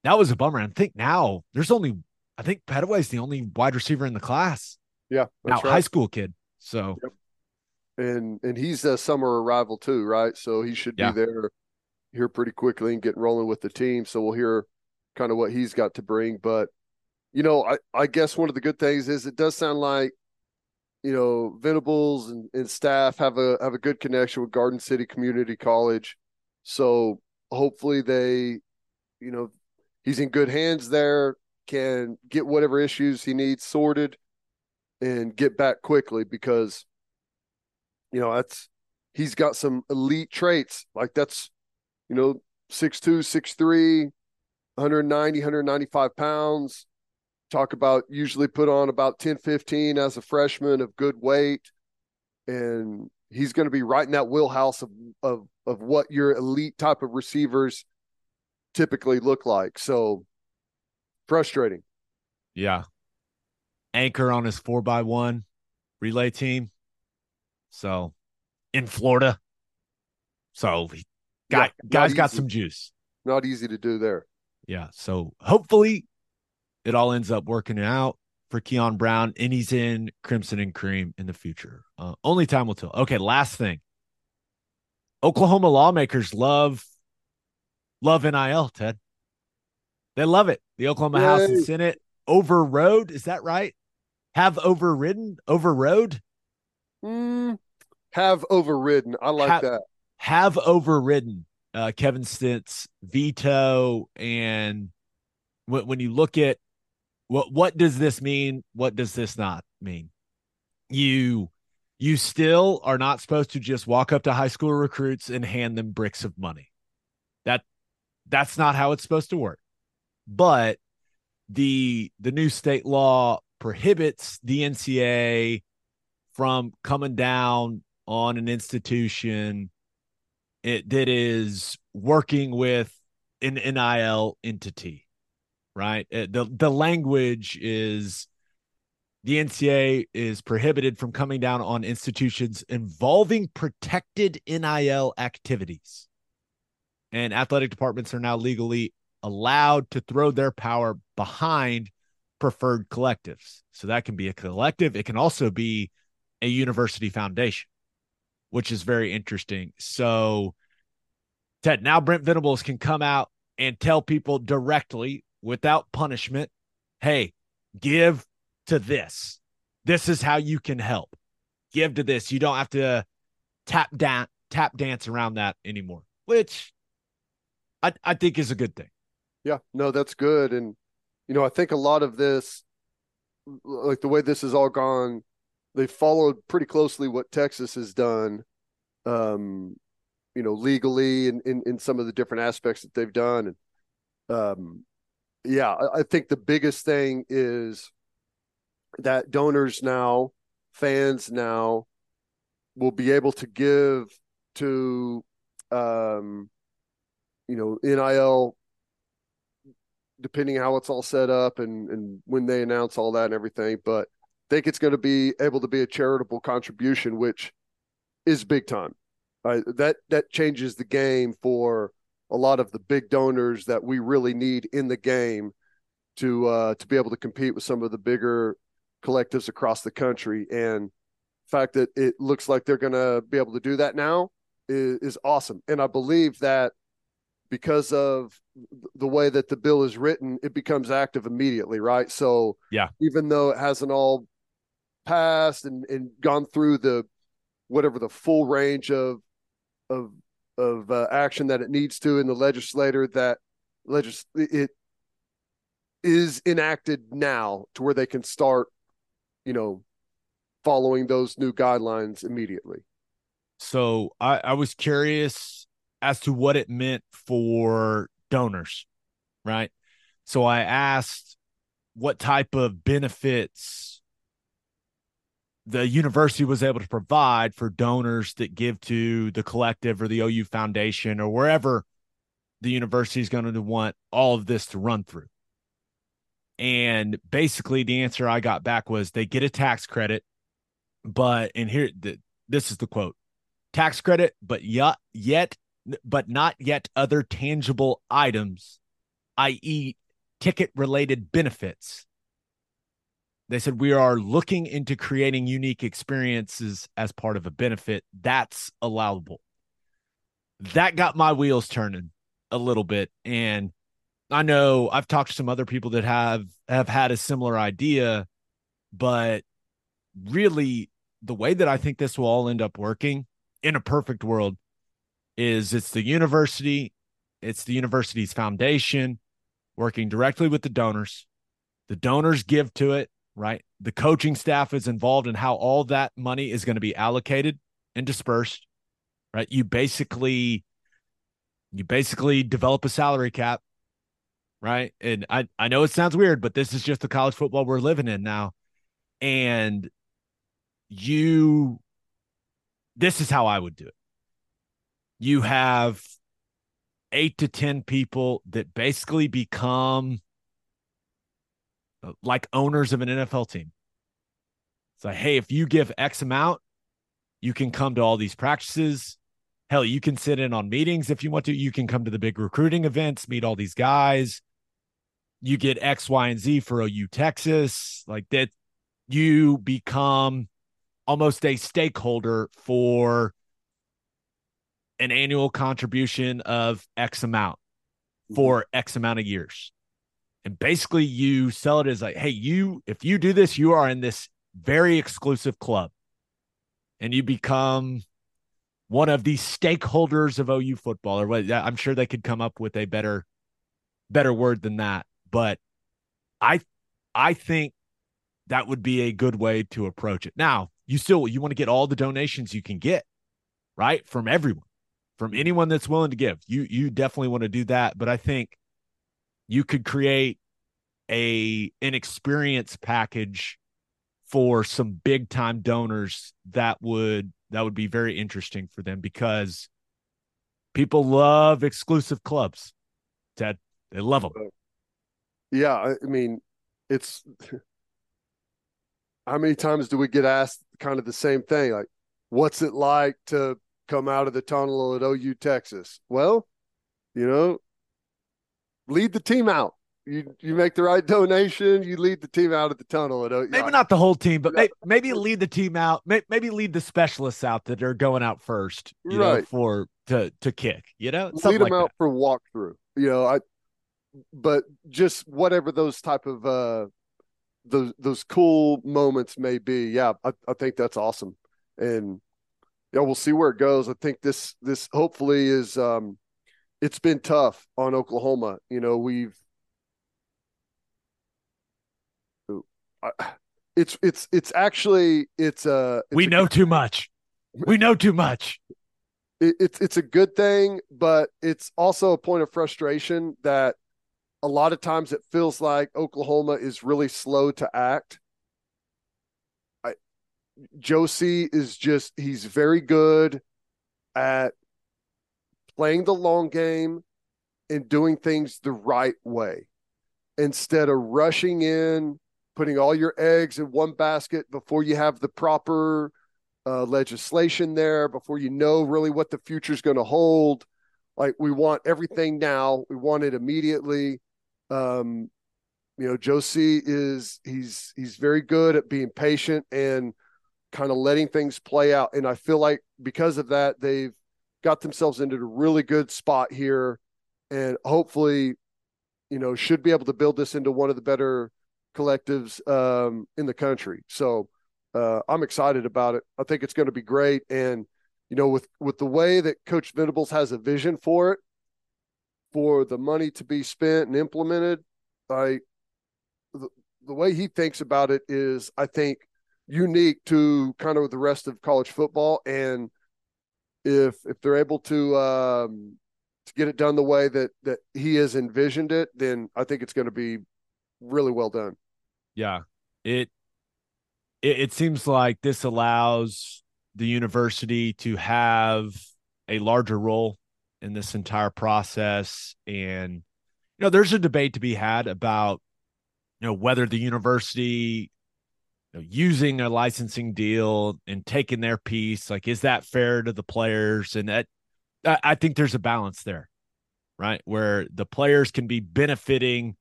that was a bummer i think now there's only i think Pettaway's the only wide receiver in the class Yeah. now That's high school kid so And and he's a summer arrival too, right? So he should Yeah. be there here pretty quickly and get rolling with the team. So we'll hear kind of what he's got to bring. But you know, I, I guess one of the good things is it does sound like, you know, Venables and, and staff have a have a good connection with Garden City Community College. So hopefully they, you know, he's in good hands there, can get whatever issues he needs sorted and get back quickly because you know, that's he's got some elite traits. Like that's, you know, 6'2, 6'3, 190, 195 pounds. Talk about usually put on about 10, 15 as a freshman of good weight. And he's going to be right in that wheelhouse of, of, of what your elite type of receivers typically look like. So frustrating. yeah anchor on his four by one relay team so in florida so he guy, Yeah, guy's got some juice Not easy to do there. Yeah. So hopefully it all ends up working out for Keon Brown and he's in Crimson and Cream in the future. Uh, only time will tell. Okay. Last thing Oklahoma lawmakers love, love NIL, Ted. They love it. The Oklahoma Yay. House and Senate overrode. Is that right? Have overridden, overrode? Mm, have overridden. I like that. Have overridden uh, Kevin Stitt's veto. And w- when you look at what what does this mean? What does this not mean? You you still are not supposed to just walk up to high school recruits and hand them bricks of money. That that's not how it's supposed to work. But the the new state law prohibits the NCAA from coming down on an institution it, that is working with an NIL entity, right? Uh, the the language is the NCAA is prohibited from coming down on institutions involving protected NIL activities. And athletic departments are now legally allowed to throw their power behind preferred collectives. So that can be a collective, it can also be a university foundation which is very interesting. So, Ted, now Brent Venables can come out and tell people directly without punishment hey, give to this. This is how you can help. Give to this. You don't have to tap down, tap dance around that anymore, which I, I think is a good thing. Yeah, no, that's good. And, you know, I think a lot of this, like the way this has all gone they followed pretty closely what Texas has done, um, you know, legally and in, in some of the different aspects that they've done. And um, yeah, I, I think the biggest thing is that donors now, fans now, will be able to give to, um, you know, NIL depending how it's all set up and and when they announce all that and everything. But think it's going to be able to be a charitable contribution, which is big time. Uh, that that changes the game for a lot of the big donors that we really need in the game to uh, to be able to compete with some of the bigger collectives across the country. And the fact that it looks like they're going to be able to do that now is, is awesome. And I believe that because of the way that the bill is written, it becomes active immediately, right? So, yeah, even though it hasn't all passed and, and gone through the whatever the full range of of of uh, action that it needs to in the legislator that legis it is enacted now to where they can start you know following those new guidelines immediately. So i i was curious as to what it meant for donors right? So i asked what type of benefits the university was able to provide for donors that give to the collective or the OU Foundation or wherever the university is going to want all of this to run through. And basically, the answer I got back was they get a tax credit, but and here this is the quote: tax credit, but yet yet but not yet other tangible items, i.e., ticket related benefits they said we are looking into creating unique experiences as part of a benefit that's allowable. That got my wheels turning a little bit and i know i've talked to some other people that have have had a similar idea but really the way that i think this will all end up working in a perfect world is it's the university it's the university's foundation working directly with the donors. The donors give to it right? The coaching staff is involved in how all that money is going to be allocated and dispersed, right? You basically you basically develop a salary cap, right? And I I know it sounds weird, but this is just the college football we're living in now. And you this is how I would do it. You have 8 to 10 people that basically become like owners of an NFL team. It's like, hey, if you give X amount, you can come to all these practices. Hell, you can sit in on meetings if you want to. You can come to the big recruiting events, meet all these guys. you get X, Y, and Z for OU Texas, like that, you become almost a stakeholder for an annual contribution of X amount for X amount of years. And basically, you sell it as like, hey, you, if you do this, you are in this very exclusive club and you become one of the stakeholders of OU football or what I'm sure they could come up with a better better word than that but I I think that would be a good way to approach it. Now, you still you want to get all the donations you can get, right? From everyone. From anyone that's willing to give. You you definitely want to do that, but I think you could create a an experience package for some big time donors that would that would be very interesting for them because people love exclusive clubs. Ted, they love them. Yeah, I mean, it's how many times do we get asked kind of the same thing? Like, what's it like to come out of the tunnel at OU Texas? Well, you know, lead the team out. You you make the right donation, you lead the team out of the tunnel. At Maybe not the whole team, but maybe, maybe lead the team out. Maybe lead the specialists out that are going out first, you right. know, for to to kick. You know, Something lead them like out that. for walkthrough. You know, I but just whatever those type of uh those those cool moments may be yeah I, I think that's awesome and yeah we'll see where it goes i think this this hopefully is um it's been tough on oklahoma. You know we've it's it's it's actually it's uh it's we know too much. We know too much. It, it's it's a good thing but it's also a point of frustration that a lot of times it feels like Oklahoma is really slow to act. I, Joe C is just, he's very good at playing the long game and doing things the right way instead of rushing in, putting all your eggs in one basket before you have the proper uh, legislation there, before you know really what the future is going to hold. Like we want everything now, we want it immediately. Um, you know, Joe C is he's he's very good at being patient and kind of letting things play out. And I feel like because of that, they've got themselves into a really good spot here, and hopefully, you know, should be able to build this into one of the better collectives um, in the country. So uh, I'm excited about it. I think it's going to be great, and you know, with with the way that Coach Venables has a vision for it, for the money to be spent and implemented, I the, the way he thinks about it is, I think, unique to kind of the rest of college football. And if if they're able to um, to get it done the way that that he has envisioned it, then I think it's going to be really well done. Yeah, it it, it seems like this allows the university to have a larger role in this entire process. And, you know, there's a debate to be had about, you know, whether the university know, using a licensing deal and taking their piece, like, is that fair to the players? And that, I think there's a balance there, right? Where the players can be benefiting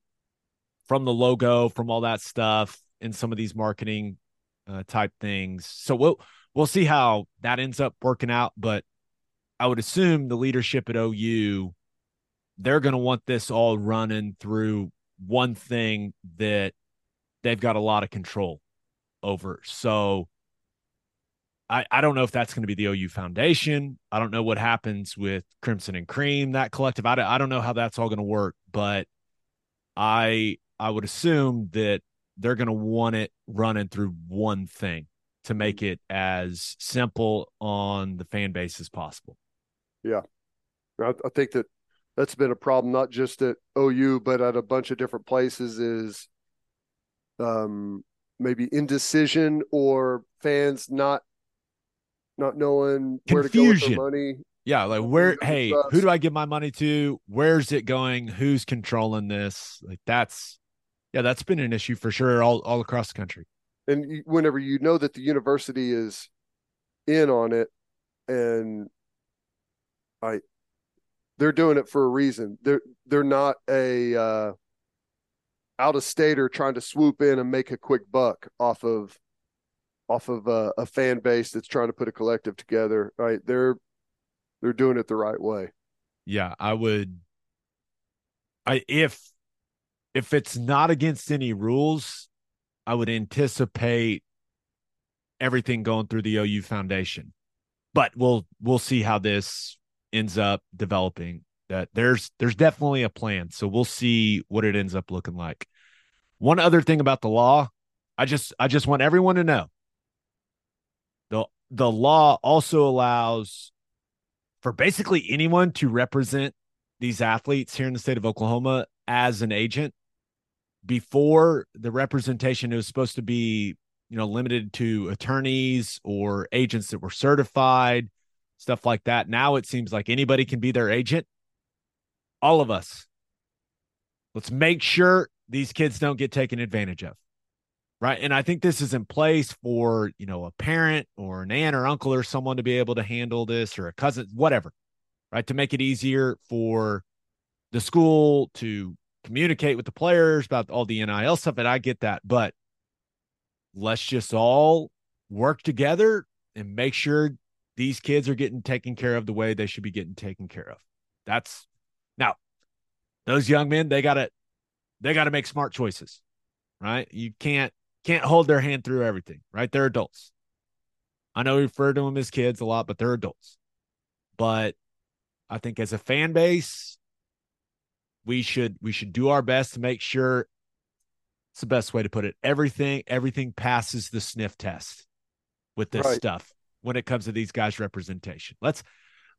from the logo, from all that stuff, and some of these marketing uh, type things. So we'll we'll see how that ends up working out. But I would assume the leadership at OU, they're going to want this all running through one thing that they've got a lot of control over. So I, I don't know if that's going to be the OU Foundation. I don't know what happens with Crimson and Cream, that collective. I don't, I don't know how that's all going to work, but I I would assume that they're going to want it running through one thing to make it as simple on the fan base as possible. Yeah, I, I think that that's been a problem not just at OU but at a bunch of different places. Is um, maybe indecision or fans not not knowing Confusion. where to go with their money. Yeah, like where hey, who do I give my money to? Where's it going? Who's controlling this? Like that's yeah, that's been an issue for sure all all across the country. And whenever you know that the university is in on it and I they're doing it for a reason. They're they're not a uh, out of stater trying to swoop in and make a quick buck off of off of a, a fan base that's trying to put a collective together. Right, they're they're doing it the right way. Yeah, I would. I if if it's not against any rules, I would anticipate everything going through the OU Foundation. But we'll we'll see how this ends up developing. That there's there's definitely a plan. So we'll see what it ends up looking like. One other thing about the law, I just I just want everyone to know. The the law also allows for basically anyone to represent these athletes here in the state of Oklahoma as an agent. Before the representation it was supposed to be you know, limited to attorneys or agents that were certified, stuff like that. Now it seems like anybody can be their agent. All of us. Let's make sure these kids don't get taken advantage of. Right. And I think this is in place for, you know, a parent or an aunt or uncle or someone to be able to handle this or a cousin, whatever. Right. To make it easier for the school to communicate with the players about all the NIL stuff. And I get that. But let's just all work together and make sure these kids are getting taken care of the way they should be getting taken care of. That's now those young men, they gotta they gotta make smart choices, right? You can't can't hold their hand through everything, right? They're adults. I know we refer to them as kids a lot, but they're adults. But I think as a fan base, we should we should do our best to make sure it's the best way to put it. Everything, everything passes the sniff test with this right. stuff when it comes to these guys' representation. Let's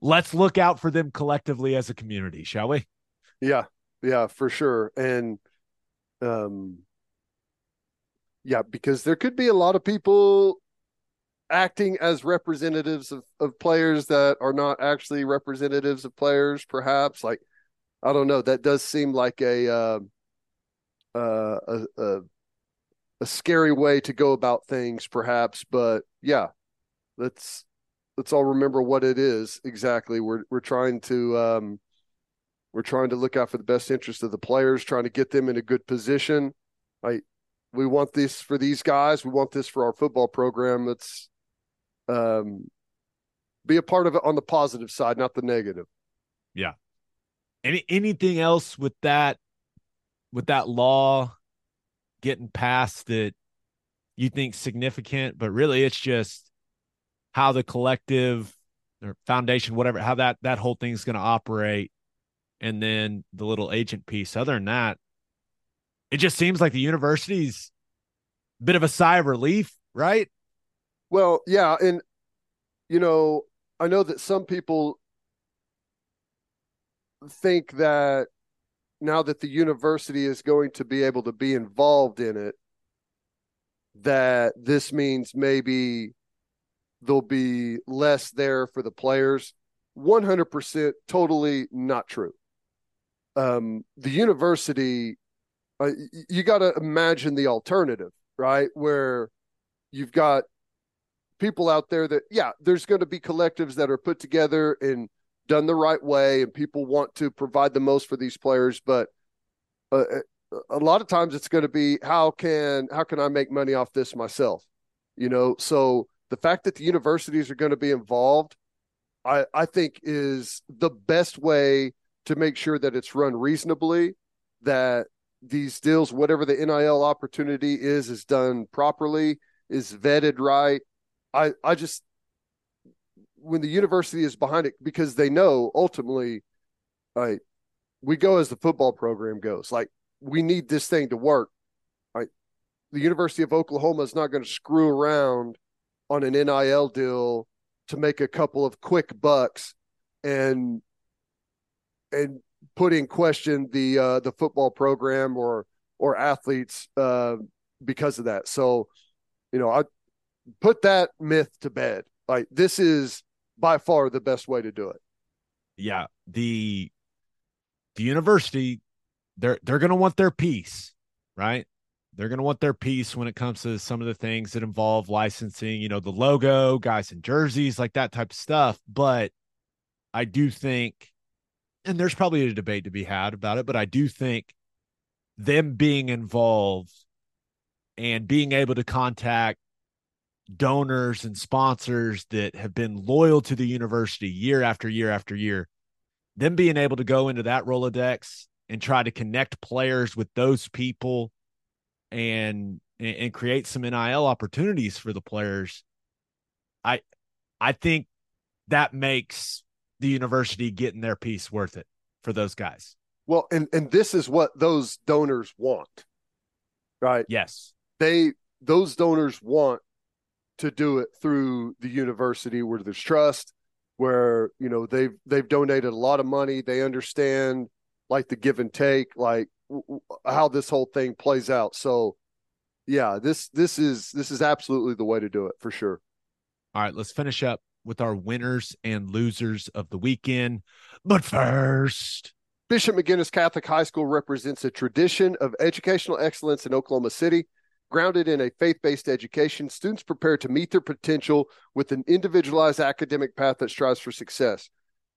let's look out for them collectively as a community, shall we? Yeah, yeah, for sure. And um yeah, because there could be a lot of people acting as representatives of, of players that are not actually representatives of players, perhaps. Like, I don't know. That does seem like a uh, uh, a, a, a scary way to go about things, perhaps. But yeah, let's let's all remember what it is exactly. We're we're trying to um, we're trying to look out for the best interest of the players, trying to get them in a good position. I we want this for these guys. We want this for our football program. Let's um, be a part of it on the positive side, not the negative. Yeah. Any anything else with that with that law getting passed that you think significant, but really it's just how the collective or foundation, whatever, how that that whole thing is going to operate, and then the little agent piece. Other than that, it just seems like the university's a bit of a sigh of relief, right? Well, yeah, and you know, I know that some people think that now that the university is going to be able to be involved in it, that this means maybe there'll be less there for the players. 100% totally not true. Um, the university, uh, you got to imagine the alternative, right? Where you've got people out there that, yeah, there's going to be collectives that are put together and done the right way and people want to provide the most for these players but uh, uh a lot of times it's going to be how can how can i make money off this myself you know so the fact that the universities are going to be involved i i think is the best way to make sure that it's run reasonably that these deals whatever the nil opportunity is is done properly is vetted right i i just when the university is behind it because they know ultimately, right, we go as the football program goes. Like we need this thing to work. Right, the University of Oklahoma is not going to screw around on an NIL deal to make a couple of quick bucks and and put in question the uh, the football program or or athletes uh, because of that. So, you know, I put that myth to bed. Like this is by far the best way to do it. Yeah, the the university they're they're going to want their piece, right? They're going to want their piece when it comes to some of the things that involve licensing, you know, the logo, guys in jerseys, like that type of stuff, but I do think and there's probably a debate to be had about it, but I do think them being involved and being able to contact donors and sponsors that have been loyal to the university year after year after year, them being able to go into that Rolodex and try to connect players with those people and and create some NIL opportunities for the players. I I think that makes the university getting their piece worth it for those guys. Well, and and this is what those donors want. Right? Yes. They those donors want to do it through the university where there's trust, where, you know, they've they've donated a lot of money, they understand like the give and take, like how this whole thing plays out. So, yeah, this this is this is absolutely the way to do it for sure. All right, let's finish up with our winners and losers of the weekend. But first, Bishop McGuinness Catholic High School represents a tradition of educational excellence in Oklahoma City. Grounded in a faith based education, students prepare to meet their potential with an individualized academic path that strives for success.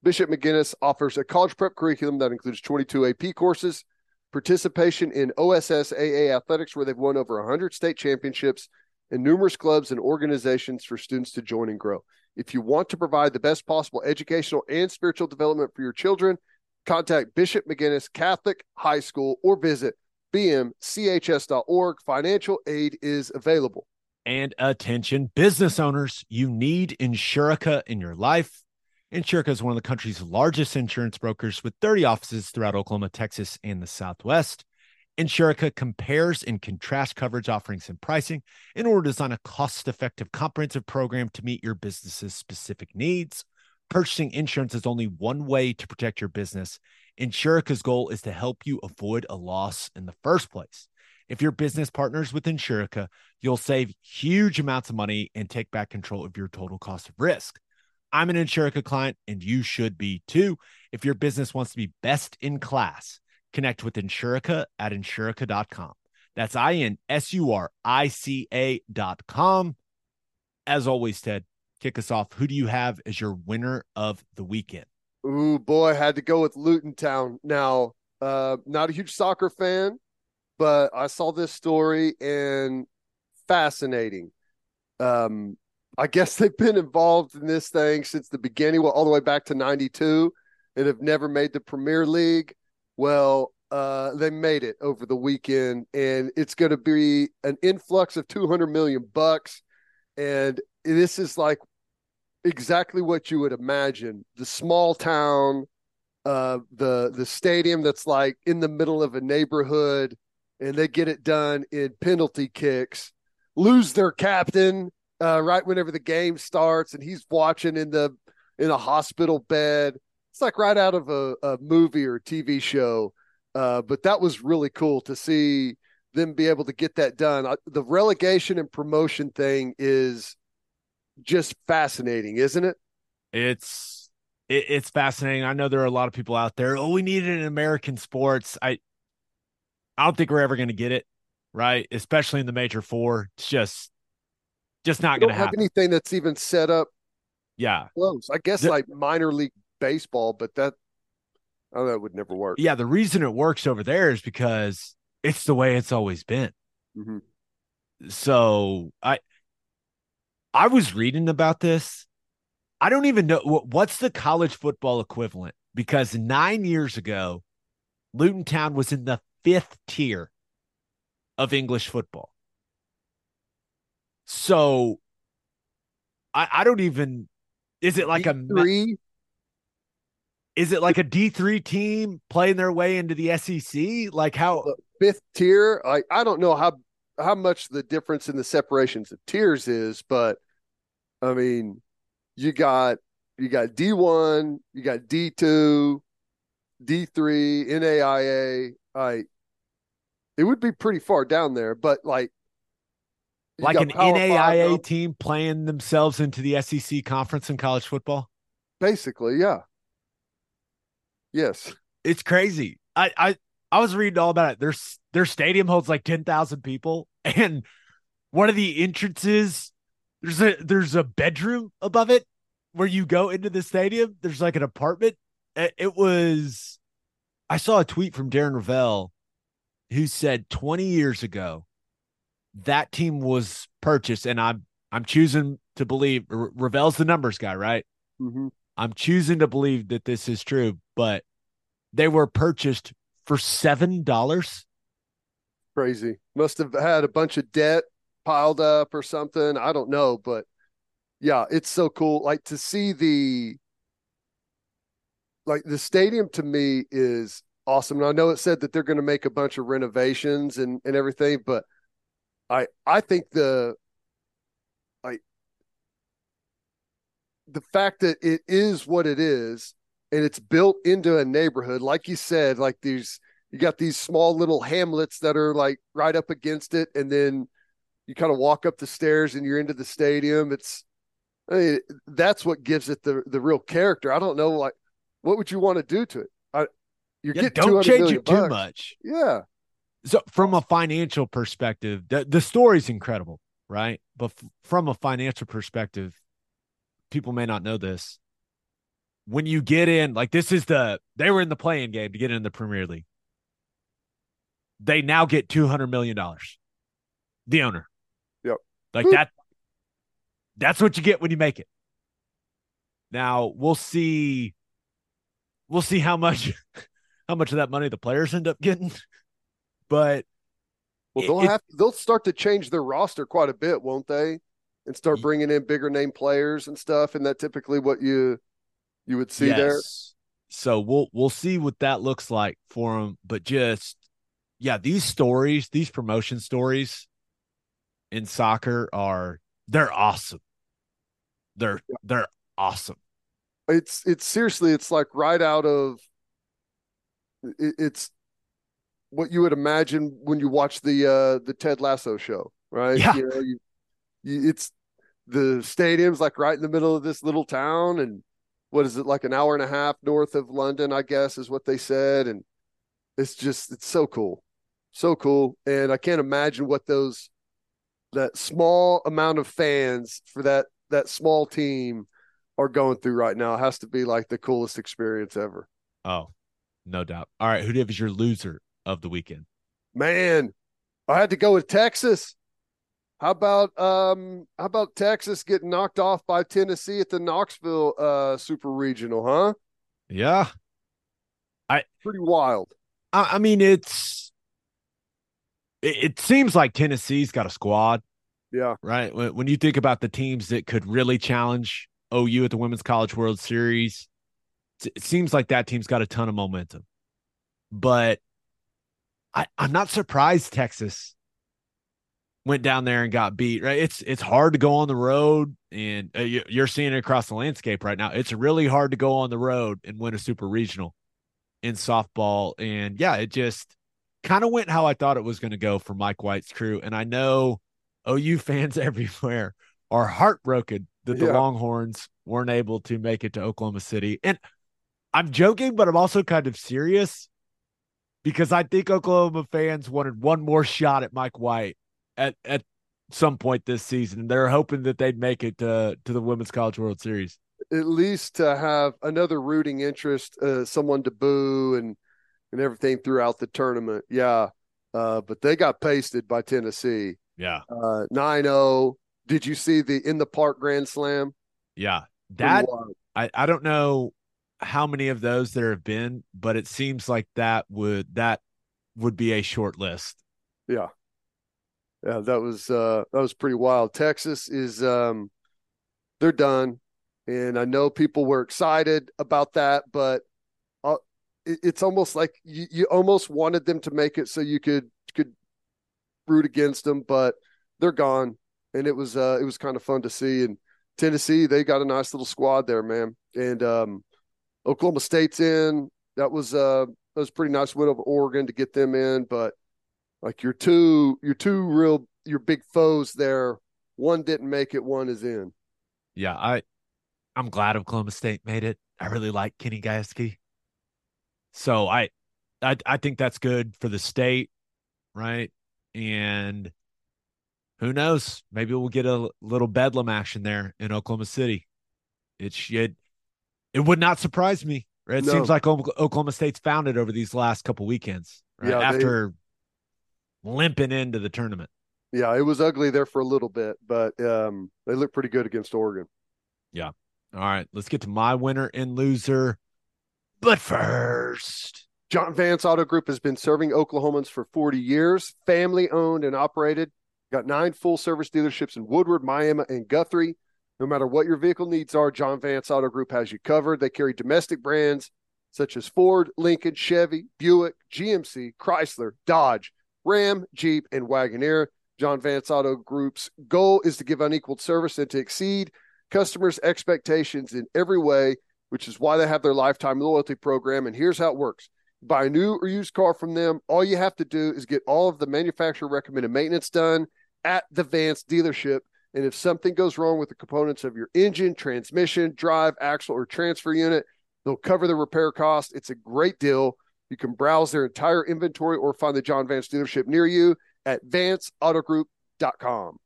Bishop McGuinness offers a college prep curriculum that includes 22 AP courses, participation in OSSAA athletics, where they've won over 100 state championships, and numerous clubs and organizations for students to join and grow. If you want to provide the best possible educational and spiritual development for your children, contact Bishop McGuinness Catholic High School or visit bmchs.org. Financial aid is available. And attention, business owners, you need Insurica in your life. Insurica is one of the country's largest insurance brokers with 30 offices throughout Oklahoma, Texas, and the Southwest. Insurica compares and contrasts coverage offerings and pricing in order to design a cost effective, comprehensive program to meet your business's specific needs. Purchasing insurance is only one way to protect your business. Insurica's goal is to help you avoid a loss in the first place. If your business partners with Insurica, you'll save huge amounts of money and take back control of your total cost of risk. I'm an Insurica client and you should be too. If your business wants to be best in class, connect with Insurica at insurica.com. That's I N S U R I C A.com. As always, Ted, kick us off. Who do you have as your winner of the weekend? Ooh, boy, had to go with Luton Town. Now, uh, not a huge soccer fan, but I saw this story and fascinating. Um, I guess they've been involved in this thing since the beginning, well, all the way back to 92 and have never made the Premier League. Well, uh, they made it over the weekend, and it's going to be an influx of 200 million bucks. And this is like exactly what you would imagine the small town, uh, the the stadium that's like in the middle of a neighborhood, and they get it done in penalty kicks, lose their captain uh, right whenever the game starts, and he's watching in the in a hospital bed. It's like right out of a, a movie or a TV show. Uh, but that was really cool to see them be able to get that done. Uh, the relegation and promotion thing is just fascinating, isn't it? It's it, it's fascinating. I know there are a lot of people out there. Oh, we need it in American sports. I I don't think we're ever going to get it right, especially in the major four. It's just just not going to have happen. anything that's even set up Yeah, close. I guess The- like minor league baseball, but that oh, that would never work. yeah. The reason it works over there is because it's the way it's always been. Mhm. So I I was reading about this. I don't even know what, what's the college football equivalent because nine years ago, Luton Town was in the fifth tier of English football. So I, I don't even is it like a three. is it like a D three team playing their way into the SEC? Like how fifth tier. I I don't know how how much the difference in the separations of tiers is, but I mean, you got you got D one, you got D two, D three, NAIA. I it would be pretty far down there, but like like an Power Five NAIA team playing themselves into the SEC conference in college football? basically, yeah. Yes. It's crazy. I I I was reading all about it. Their their stadium holds like ten thousand people, and one of the entrances there's a there's a bedroom above it where you go into the stadium. There's like an apartment. It, it was. I saw a tweet from Darren Rovell who said 20 years ago that team was purchased, and I'm I'm choosing to believe R- Rovell's the numbers guy, right? Mm-hmm. I'm choosing to believe that this is true, but they were purchased for seven dollars. Crazy. Must have had a bunch of debt piled up or something. I don't know, but yeah, it's so cool. Like to see the like the stadium to me is awesome. And I know it said that they're going to make a bunch of renovations and and everything, but I I think the I the fact that it is what it is and it's built into a neighborhood, like you said, like these you got these small little hamlets that are like right up against it, and then you kind of walk up the stairs and you're into the stadium. It's I mean, that's what gives it the the real character. I don't know, like what would you want to do to it? I you're Yeah, getting don't change it too much. Yeah, So, from a financial perspective, the the story's incredible, right? But f- from a financial perspective, people may not know this. When you get in, like this is the they were in the playing game to get in the Premier League. They now get two hundred million dollars. The owner. Yep. Like that. That's what you get when you make it. Now we'll see. We'll see how much, how much of that money the players end up getting, but well they'll it- have they'll start to change their roster quite a bit, won't they? And start bringing in bigger name players and stuff. And that typically what you you would see there. So we'll we'll see what that looks like for them. But just yeah, these stories, these promotion stories in soccer are they're awesome. They're they're awesome. it's it's seriously it's like right out of it, it's what you would imagine when you watch the uh the Ted Lasso show, right? Yeah. You know, you, you it's the stadium's like right in the middle of this little town and what is it like an hour and a half north of London, I guess is what they said and it's just it's so cool. So cool and I can't imagine what those that small amount of fans for that that small team are going through right now. It has to be like the coolest experience ever. Oh, no doubt. All right, who do you have as your loser of the weekend? Man, I had to go with Texas. How about um how about Texas getting knocked off by Tennessee at the Knoxville uh super regional, huh? Yeah. I pretty wild. I, I mean it's it, it seems like Tennessee's got a squad. Yeah. right? When, when you think about the teams that could really challenge OU at the Women's College World Series, it- it seems like that team's got a ton of momentum. But I, I'm not surprised Texas went down there and got beat. Right? It's it's hard to go on the road, and uh, you, you're seeing it across the landscape right now. It's really hard to go on the road and win a super regional in softball. And yeah, it just kind of went how I thought it was going to go for Mike White's crew. And I know OU fans everywhere are heartbroken that the Yeah. Longhorns weren't able to make it to Oklahoma City. And I'm joking, but I'm also kind of serious because I think Oklahoma fans wanted one more shot at Mike White at at some point this season. They're hoping that they'd make it to to the Women's College World Series. At least to have another rooting interest, uh someone to boo and and everything throughout the tournament. Yeah. Uh but they got pasted by Tennessee. Yeah. Uh 9-0. Did you see the in the park grand slam? Yeah. That. I, I don't know how many of those there have been, but it seems like that would that would be a short list. Yeah. Yeah, that was uh that was pretty wild. Texas is um they're done. And I know people were excited about that, but uh, it, it's almost like you, you almost wanted them to make it so you could could root against them, but they're gone. And it was uh it was kind of fun to see. And Tennessee, they got a nice little squad there, man. And um Oklahoma State's in. That was uh that was a pretty nice win over Oregon to get them in, but like your two your two real your big foes there one didn't make it one is in Yeah, I I'm glad Oklahoma State made it. I really like Kenny Gajewski. So I I I think that's good for the state, right? And who knows? Maybe we'll get a little bedlam action there in Oklahoma City. It should it would not surprise me. It No. seems like Oklahoma State's found it over these last couple weekends. Right? Yeah, they- After limping into the tournament. Yeah, it was ugly there for a little bit, but um, they looked pretty good against Oregon. Yeah. All right, let's get to my winner and loser. But first, John Vance Auto Group has been serving Oklahomans for 40 years, family owned and operated. Got nine full service dealerships in Woodward, Miami, and Guthrie. No matter what your vehicle needs are, John Vance Auto Group has you covered. They carry domestic brands such as Ford, Lincoln, Chevy, Buick, GMC, Chrysler, Dodge, Ram, Jeep, and Wagoneer. John Vance Auto Group's goal is to give unequaled service and to exceed customers' expectations in every way, which is why they have their lifetime loyalty program. And here's how it works buy a new or used car from them. All you have to do is get all of the manufacturer recommended maintenance done at the Vance dealership. And if something goes wrong with the components of your engine, transmission, drive, axle, or transfer unit, they'll cover the repair cost. It's a great deal. You can browse their entire inventory or find the John Vance dealership near you at vanceautogroup.com.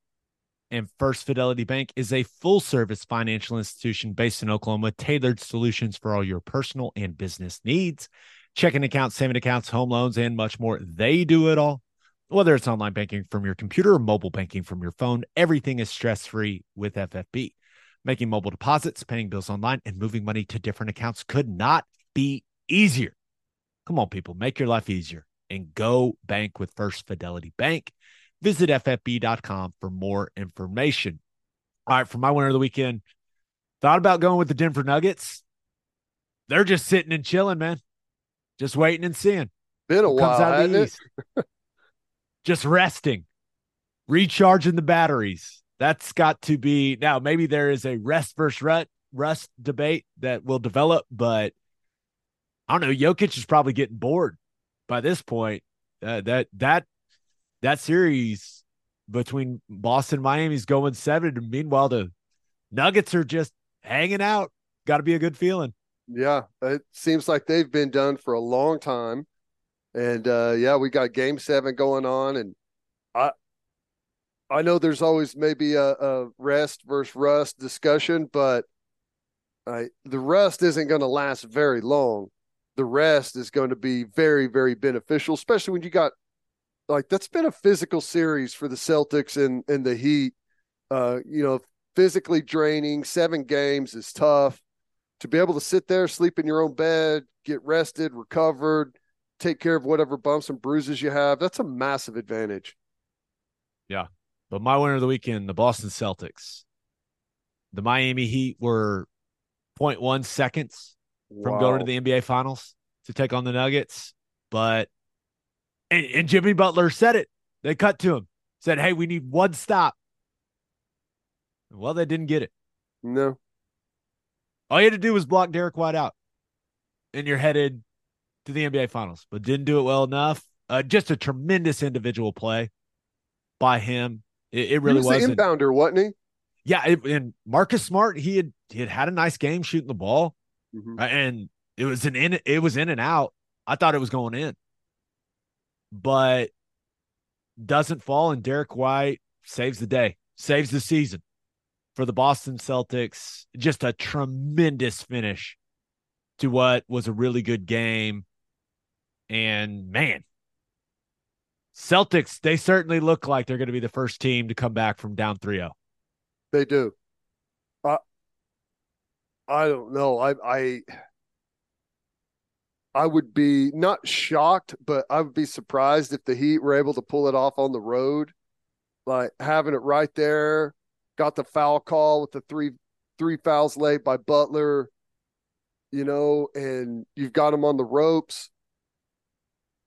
and First Fidelity Bank is a full service financial institution based in Oklahoma, tailored solutions for all your personal and business needs. Checking accounts, saving accounts, home loans, and much more. They do it all. Whether it's online banking from your computer or mobile banking from your phone, everything is stress free with FFB. Making mobile deposits, paying bills online, and moving money to different accounts could not be easier. Come on, people, make your life easier and go bank with First Fidelity Bank. Visit ffb.com for more information. All right, for my winner of the weekend, thought about going with the Denver Nuggets. They're just sitting and chilling, man. Just waiting and seeing Been a while, comes out of the? East. just resting, recharging the batteries. That's got to be now. Maybe there is a rest versus rut, rust debate that will develop, but I don't know. Jokic is probably getting bored by this point. Uh, that that that series between Boston and Miami is going seven. And meanwhile, the Nuggets are just hanging out. Got to be a good feeling. Yeah, it seems like they've been done for a long time. And uh yeah, we got game seven going on and I I know there's always maybe a, a rest versus rust discussion, but the rust isn't going to last very long. The rest is going to be very, very beneficial, especially when you got like that's been a physical series for the Celtics and and the Heat. Uh, you know, physically draining. Seven games is tough to be able to sit there, sleep in your own bed, get rested, recovered, take care of whatever bumps and bruises you have. That's a massive advantage. Yeah. But my winner of the weekend, the Boston Celtics. The Miami Heat were 0.1 seconds from going to the NBA Finals to take on the Nuggets. But and, and Jimmy Butler said it. They cut to him, said, "Hey, we need one stop." Well, they didn't get it. no. All you had to do was block Derrick White out, and you're headed to the NBA Finals. But didn't do it well enough. Uh, just a tremendous individual play by him. It, it really he was wasn't. the inbounder, wasn't he? Yeah, it, and Marcus Smart, he had he had had a nice game shooting the ball, Mhm. uh, and it was an in it was in and out. I thought it was going in, but doesn't fall, and Derrick White saves the day, saves the season for the Boston Celtics. Just a tremendous finish to what was a really good game, and man. Celtics, they certainly look like they're going to be the first team to come back from down oh. 3 0. They do. I I don't know. I I I would be not shocked, but I would be surprised if the Heat were able to pull it off on the road. Like having it right there, got the foul call with the three three fouls laid by Butler, you know, and you've got him on the ropes.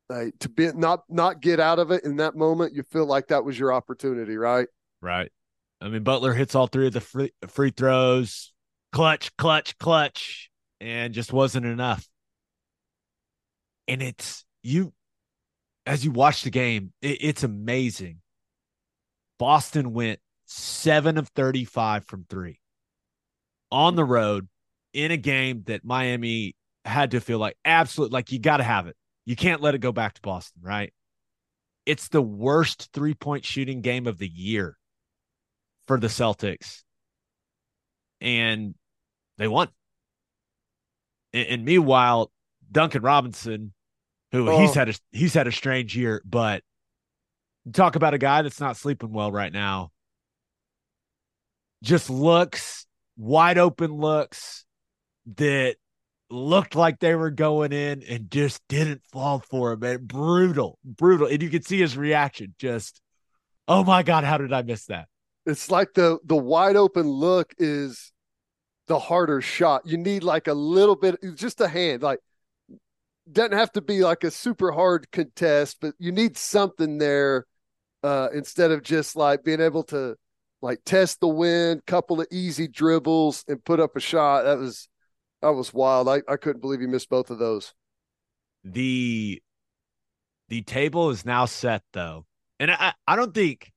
Like to be not not get out of it in that moment, you feel like that was your opportunity, right? Right. I mean, Butler hits all three of the free, free throws, clutch, clutch, clutch, and just wasn't enough. And it's you, as you watch the game, it, it's amazing. Boston went seven of 35 from three on the road in a game that Miami had to feel like absolute, like you got to have it. You can't let it go back to Boston, right? It's the worst three point shooting game of the year for the Celtics. And they won. And, and meanwhile, Duncan Robinson, who oh. he's Oh. had a he's had a strange year, but talk about a guy that's not sleeping well right now. Just looks wide open looks that looked like they were going in and just didn't fall for him. Man, brutal, brutal. And you could see his reaction just, oh my God, how did I miss that? It's like the the wide open look is the harder shot. You need like a little bit, just a hand, like doesn't have to be like a super hard contest, but you need something there uh, instead of just like being able to like test the wind, couple of easy dribbles and put up a shot. That was that was wild. I, I couldn't believe he missed both of those. The the table is now set though. And I, I don't think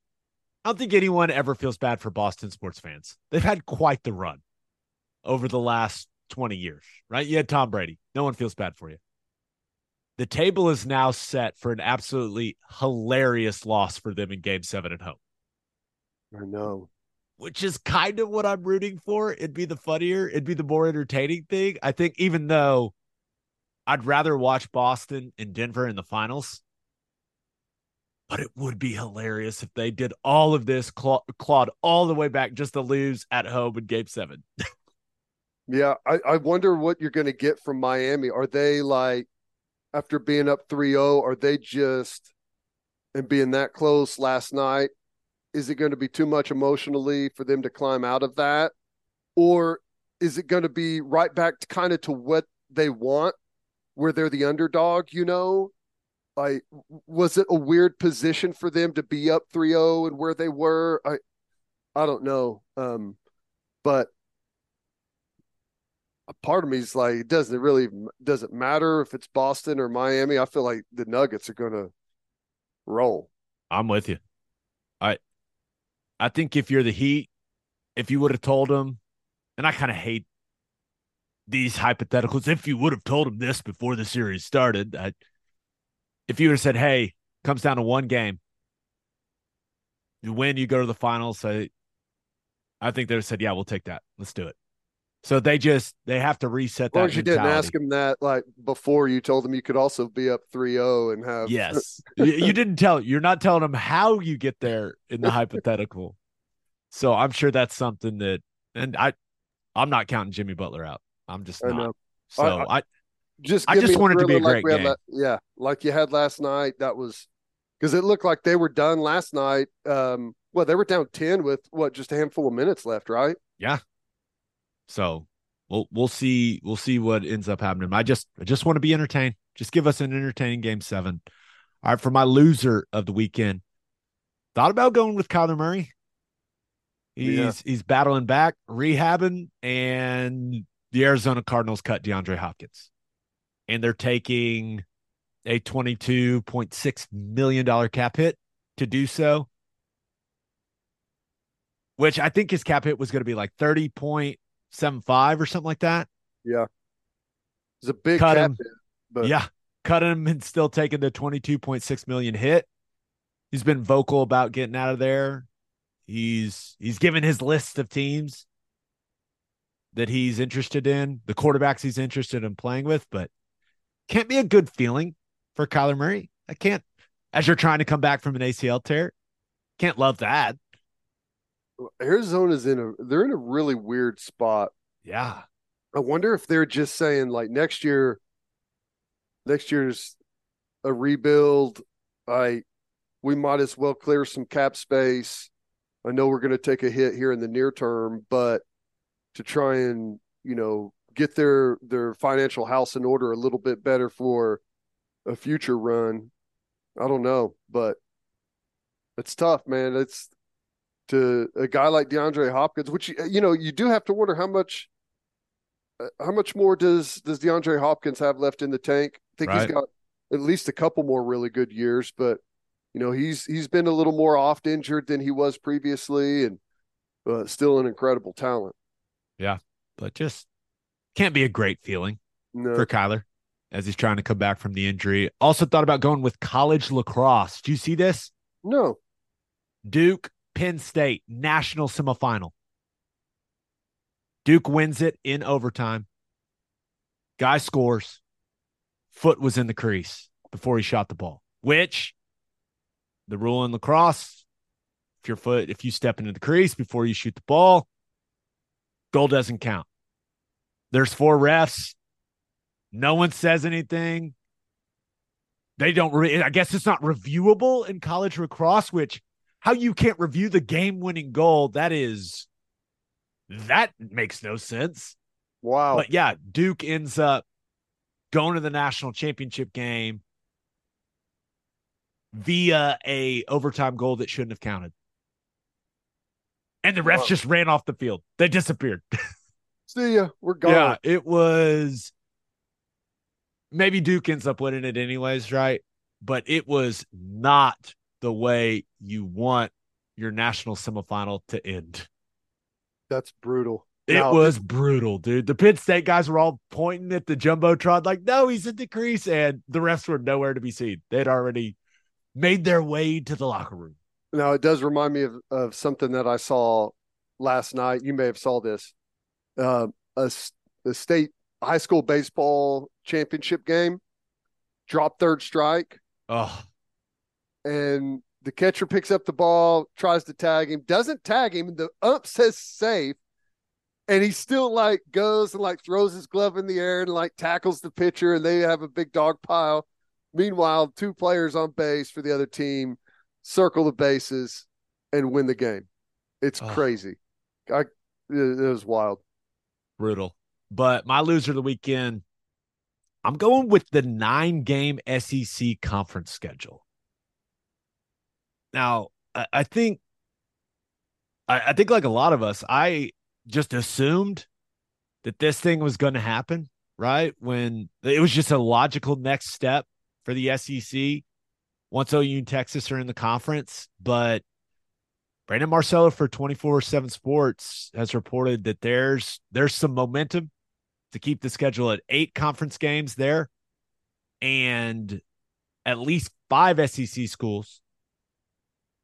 I don't think anyone ever feels bad for Boston sports fans. They've had quite the run over the last 20 years, right? You had Tom Brady. No one feels bad for you. The table is now set for an absolutely hilarious loss for them in game seven at home. I know. Which is kind of what I'm rooting for. It'd be the funnier, it'd be the more entertaining thing. I think, even though I'd rather watch Boston and Denver in the finals, but it would be hilarious if they did all of this, claw- clawed all the way back just to lose at home in game seven. yeah. I, I wonder what you're going to get from Miami. Are they like, after being up 3 0, are they just, and being that close last night, is it going to be too much emotionally for them to climb out of that? Or is it going to be right back to kind of to what they want, where they're the underdog, you know? Like, was it a weird position for them to be up 3 0 and where they were? I, I don't know. Um, but a part of me is like, it doesn't really doesn't matter if it's Boston or Miami. I feel like the Nuggets are going to roll. I'm with you. I, I think if you're the Heat, if you would have told them, and I kind of hate these hypotheticals. If you would have told them this before the series started, I, if you would have said, "Hey, comes down to one game, you win, you go to the finals," I, I think they would have said, "Yeah, we'll take that. Let's do it." So they just they have to reset that. As you didn't ask him that like before, you told him you could also be up 3-0 and have yes. you, didn't tell. You're not telling them how you get there in the hypothetical. So I'm sure that's something that, and I, I'm not counting Jimmy Butler out. I'm just not. Know. So I, I just I just wanted to be a great game. Yeah, like you had last night. That was because it looked like they were done last night. Um, well, they were down ten with what just a handful of minutes left, right? Yeah. So we'll we'll see we'll see what ends up happening. I just I just want to be entertained. Just give us an entertaining game seven. All right, for my loser of the weekend, thought about going with Kyler Murray. He's yeah. he's battling back, rehabbing, and the Arizona Cardinals cut DeAndre Hopkins. And they're taking a $22.6 million cap hit to do so. Which I think his cap hit was going to be like 30.75 or something like that. Yeah. It's a big cut him. But yeah. Cut him and still taking the 22.6 million hit. He's been vocal about getting out of there. He's he's given his list of teams that he's interested in, the quarterbacks he's interested in playing with, but can't be a good feeling for Kyler Murray. I can't, as you're trying to come back from an ACL tear, can't love that. Arizona's in a they're in a really weird spot. Yeah. I wonder if they're just saying like next year next year's a rebuild. I we might as well clear some cap space. I know we're going to take a hit here in the near term, but to try and you know get their their financial house in order a little bit better for a future run. I don't know, but it's tough, man. It's to a guy like DeAndre Hopkins, which you know you do have to wonder how much uh, how much more does does DeAndre Hopkins have left in the tank? I think right. he's got at least a couple more really good years, but you know he's he's been a little more oft injured than he was previously, and uh, still an incredible talent. Yeah, but just can't be a great feeling no. for Kyler as he's trying to come back from the injury. Also thought about going with college lacrosse. Do you see this? No. Duke, Penn State, national semifinal. Duke wins it in overtime. Guy scores. Foot was in the crease before he shot the ball, which the rule in lacrosse, if your foot, if you step into the crease before you shoot the ball, goal doesn't count. There's four refs. No one says anything. They don't, re- I guess it's not reviewable in college lacrosse, which how you can't review the game winning goal, that is, that makes no sense. Wow. But yeah, Duke ends up going to the national championship game via a overtime goal that shouldn't have counted. And the refs Wow. just ran off the field. They disappeared. See ya. We're gone. Yeah, it was maybe Duke ends up winning it anyways, right? But it was not the way you want your national semifinal to end. That's brutal. It Now, was brutal, dude. The Penn State guys were all pointing at the jumbotron, like, "No, he's in the crease," and the refs were nowhere to be seen. They'd already made their way to the locker room. Now it does remind me of, of something that I saw last night. You may have saw this. Uh, a, a state high school baseball championship game. Drop third strike, Oh, and the catcher picks up the ball, tries to tag him, doesn't tag him. The ump says safe, and he still like goes and like throws his glove in the air and like tackles the pitcher, and they have a big dog pile. Meanwhile, two players on base for the other team circle the bases and win the game. It's Ugh. crazy. I, it, it was wild. brutal. But my loser of the weekend, I'm going with the nine game SEC conference schedule. Now, I, I think, I, I think like a lot of us, I just assumed that this thing was going to happen, right? When it was just a logical next step for the SEC once OU and Texas are in the conference. But Brandon Marcello for 24/7 Sports has reported that there's there's some momentum to keep the schedule at 8 conference games there and at least 5 SEC schools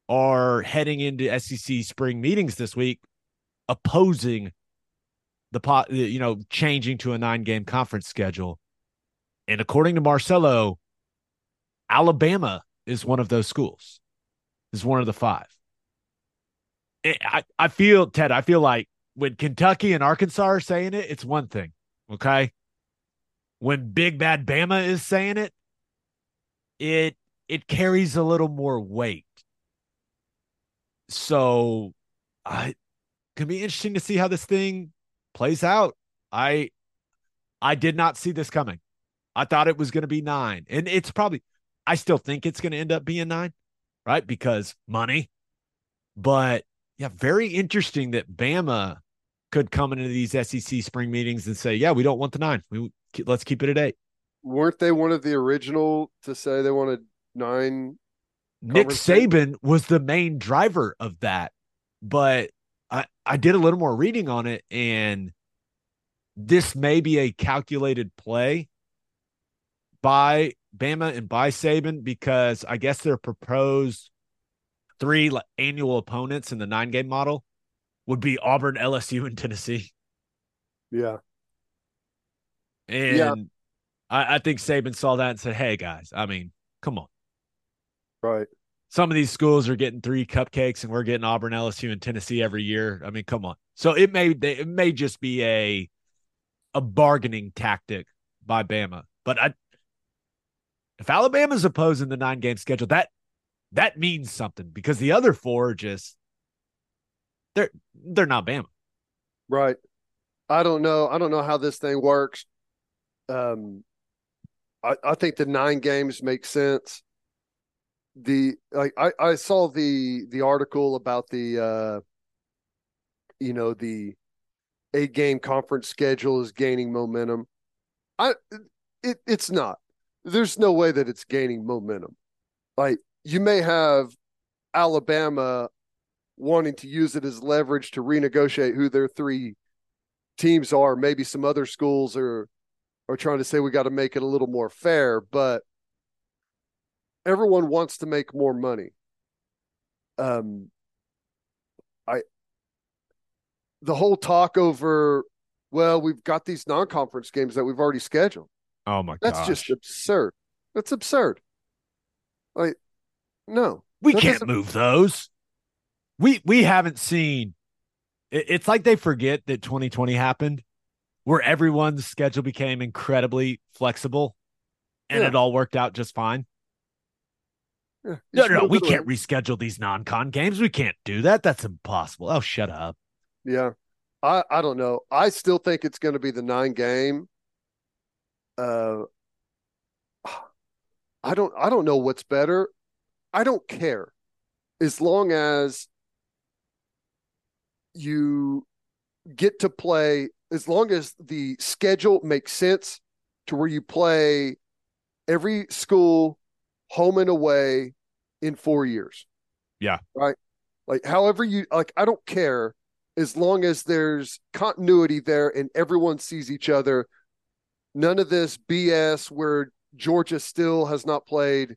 are heading into SEC spring meetings this week opposing the pot you know changing to a 9 game conference schedule. And according to Marcello, Alabama is one of those schools. Is one of the 5. It- I, I feel Ted, I feel like when Kentucky and Arkansas are saying it, it's one thing. Okay. When Big Bad Bama is saying it, it it carries a little more weight. So I can be interesting to see how this thing plays out. I I did not see this coming. I thought it was going to be nine. And it's probably I still think it's going to end up being nine, right? Because money. But yeah, very interesting that Bama could come into these SEC spring meetings and say, "Yeah, we don't want the nine. We let's keep it at eight. Weren't they one of the original to say they wanted nine? Nick. Saban was the main driver of that, but I I did a little more reading on it, and this may be a calculated play by Bama and by Saban because I guess their proposed three annual opponents in the nine game model would be Auburn, LSU, and Tennessee. Yeah. And Yeah. I, I think Saban saw that and said, Hey guys, I mean, come on. Right. Some of these schools are getting three cupcakes and we're getting Auburn, LSU, and Tennessee every year. I mean, come on. So it may it may just be a a bargaining tactic by Bama. But I if Alabama's opposing the nine game schedule, that that means something because the other four are just they're they're not Bama. Right. I don't know. I don't know how this thing works. Um, I, I think the nine games make sense. The like I, I saw the the article about the uh you know the eight game conference schedule is gaining momentum. I it it's not. There's no way that it's gaining momentum. Like you may have Alabama wanting to use it as leverage to renegotiate who their three teams are. Maybe some other schools are are trying to say we got to make it a little more fair, but everyone wants to make more money. Um, I the whole talk over. Well, we've got these non-conference games that we've already scheduled. Oh my god, That's just absurd. That's absurd. Like, no, We can't doesn't- move those. We we haven't seen. it- It's like they forget that 2020 happened, where everyone's schedule became incredibly flexible, and Yeah. it all worked out just fine. Yeah, No, no, no, we can't reschedule these non-con games. We can't do that. That's impossible. Oh, shut up. Yeah. I, I don't know. I still think it's going to be the nine game. Uh, I don't I don't know what's better. I don't care as long as you get to play as long as the schedule makes sense to where you play every school home and away in 4 years. Yeah. Right? Like however you like I don't care as long as there's continuity there and everyone sees each other. None of this BS where Georgia still has not played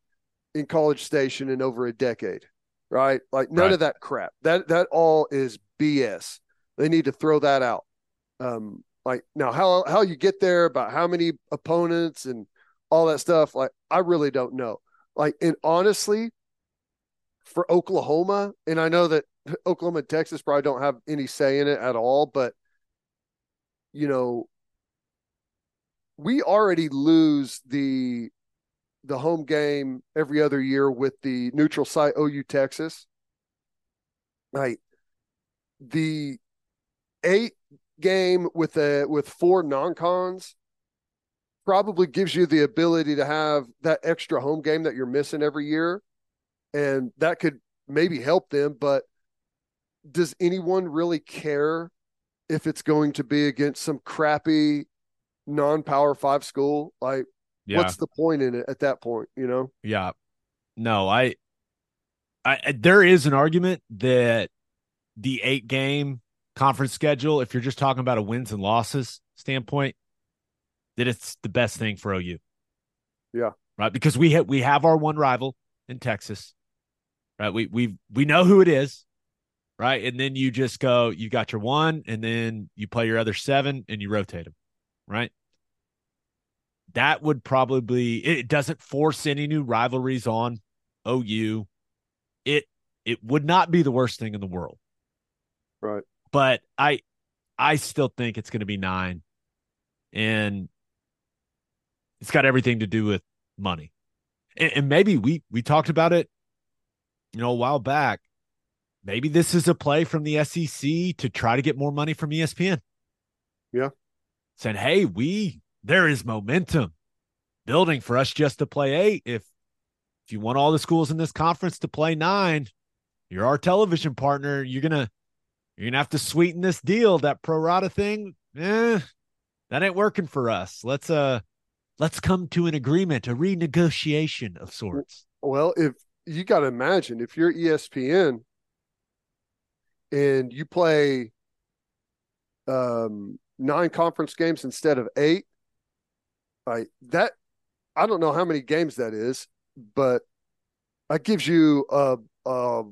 in College Station in over a decade, right? Like none Right. of that crap. That that all is BS. They need to throw that out. Um, like now, how how you get there, about how many opponents and all that stuff. Like I really don't know. Like and honestly, for Oklahoma, and I know that Oklahoma and Texas probably don't have any say in it at all, but you know, we already lose the the home game every other year with the neutral site OU Texas. Right. The eight game with a with four non-cons probably gives you the ability to have that extra home game that you're missing every year and that could maybe help them but does anyone really care if it's going to be against some crappy non-power 5 school like Yeah. what's the point in it at that point you know Yeah. No, I, I, there is an argument that the eight game conference schedule, if you're just talking about a wins and losses standpoint, that it's the best thing for OU. Yeah. Right. Because we have, we have our one rival in Texas. Right. We, we, we know who it is. Right. And then you just go, you got your one, and then you play your other seven and you rotate them. Right that would probably it doesn't force any new rivalries on OU. It it would not be the worst thing in the world. Right. But I I still think it's going to be 9 and it's got everything to do with money. And maybe we we talked about it you know a while back. Maybe this is a play from the SEC to try to get more money from ESPN. Yeah. Saying, "Hey, we there is momentum building for us just to play eight. If if you want all the schools in this conference to play nine, you're our television partner. You're gonna you're gonna have to sweeten this deal. That pro rata thing, eh, that ain't working for us. Let's uh let's come to an agreement, a renegotiation of sorts. Well, if you got to imagine if you're ESPN and you play um, nine conference games instead of eight, like that, I don't know how many games that is, but that gives you a a,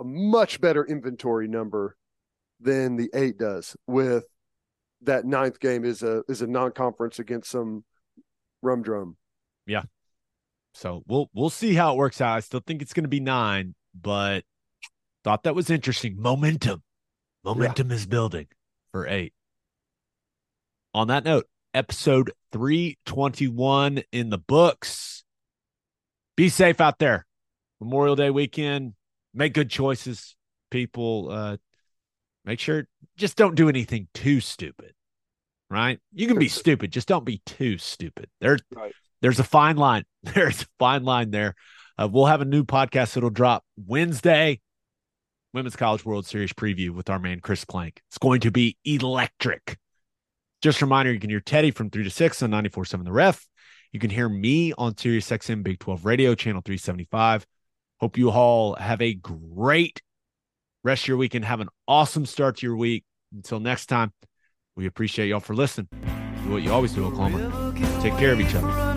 a much better inventory number than the eight does. With that ninth game is a is a non conference against some rum drum. So we'll we'll see how it works out. I still think it's going to be nine, but thought that was interesting. Momentum, momentum is building for eight. On that note, episode three twenty one in the books. Be safe out there. Memorial Day weekend. Make good choices, people. Uh, make sure just don't do anything too stupid. Right? You can be stupid, just don't be too stupid. There, Right. There's a fine line. There's a fine line there. Uh, we'll have a new podcast that'll drop Wednesday. Women's College World Series preview with our man Chris Plank. It's going to be electric. Just a reminder, you can hear Teddy from 3 to 6 on 94.7 The Ref. You can hear me on Sirius XM Big 12 Radio, channel 375. Hope you all have a great rest of your weekend. Have an awesome start to your week. Until next time, we appreciate y'all for listening. Do what you always do, Oklahoma. Take care of each other.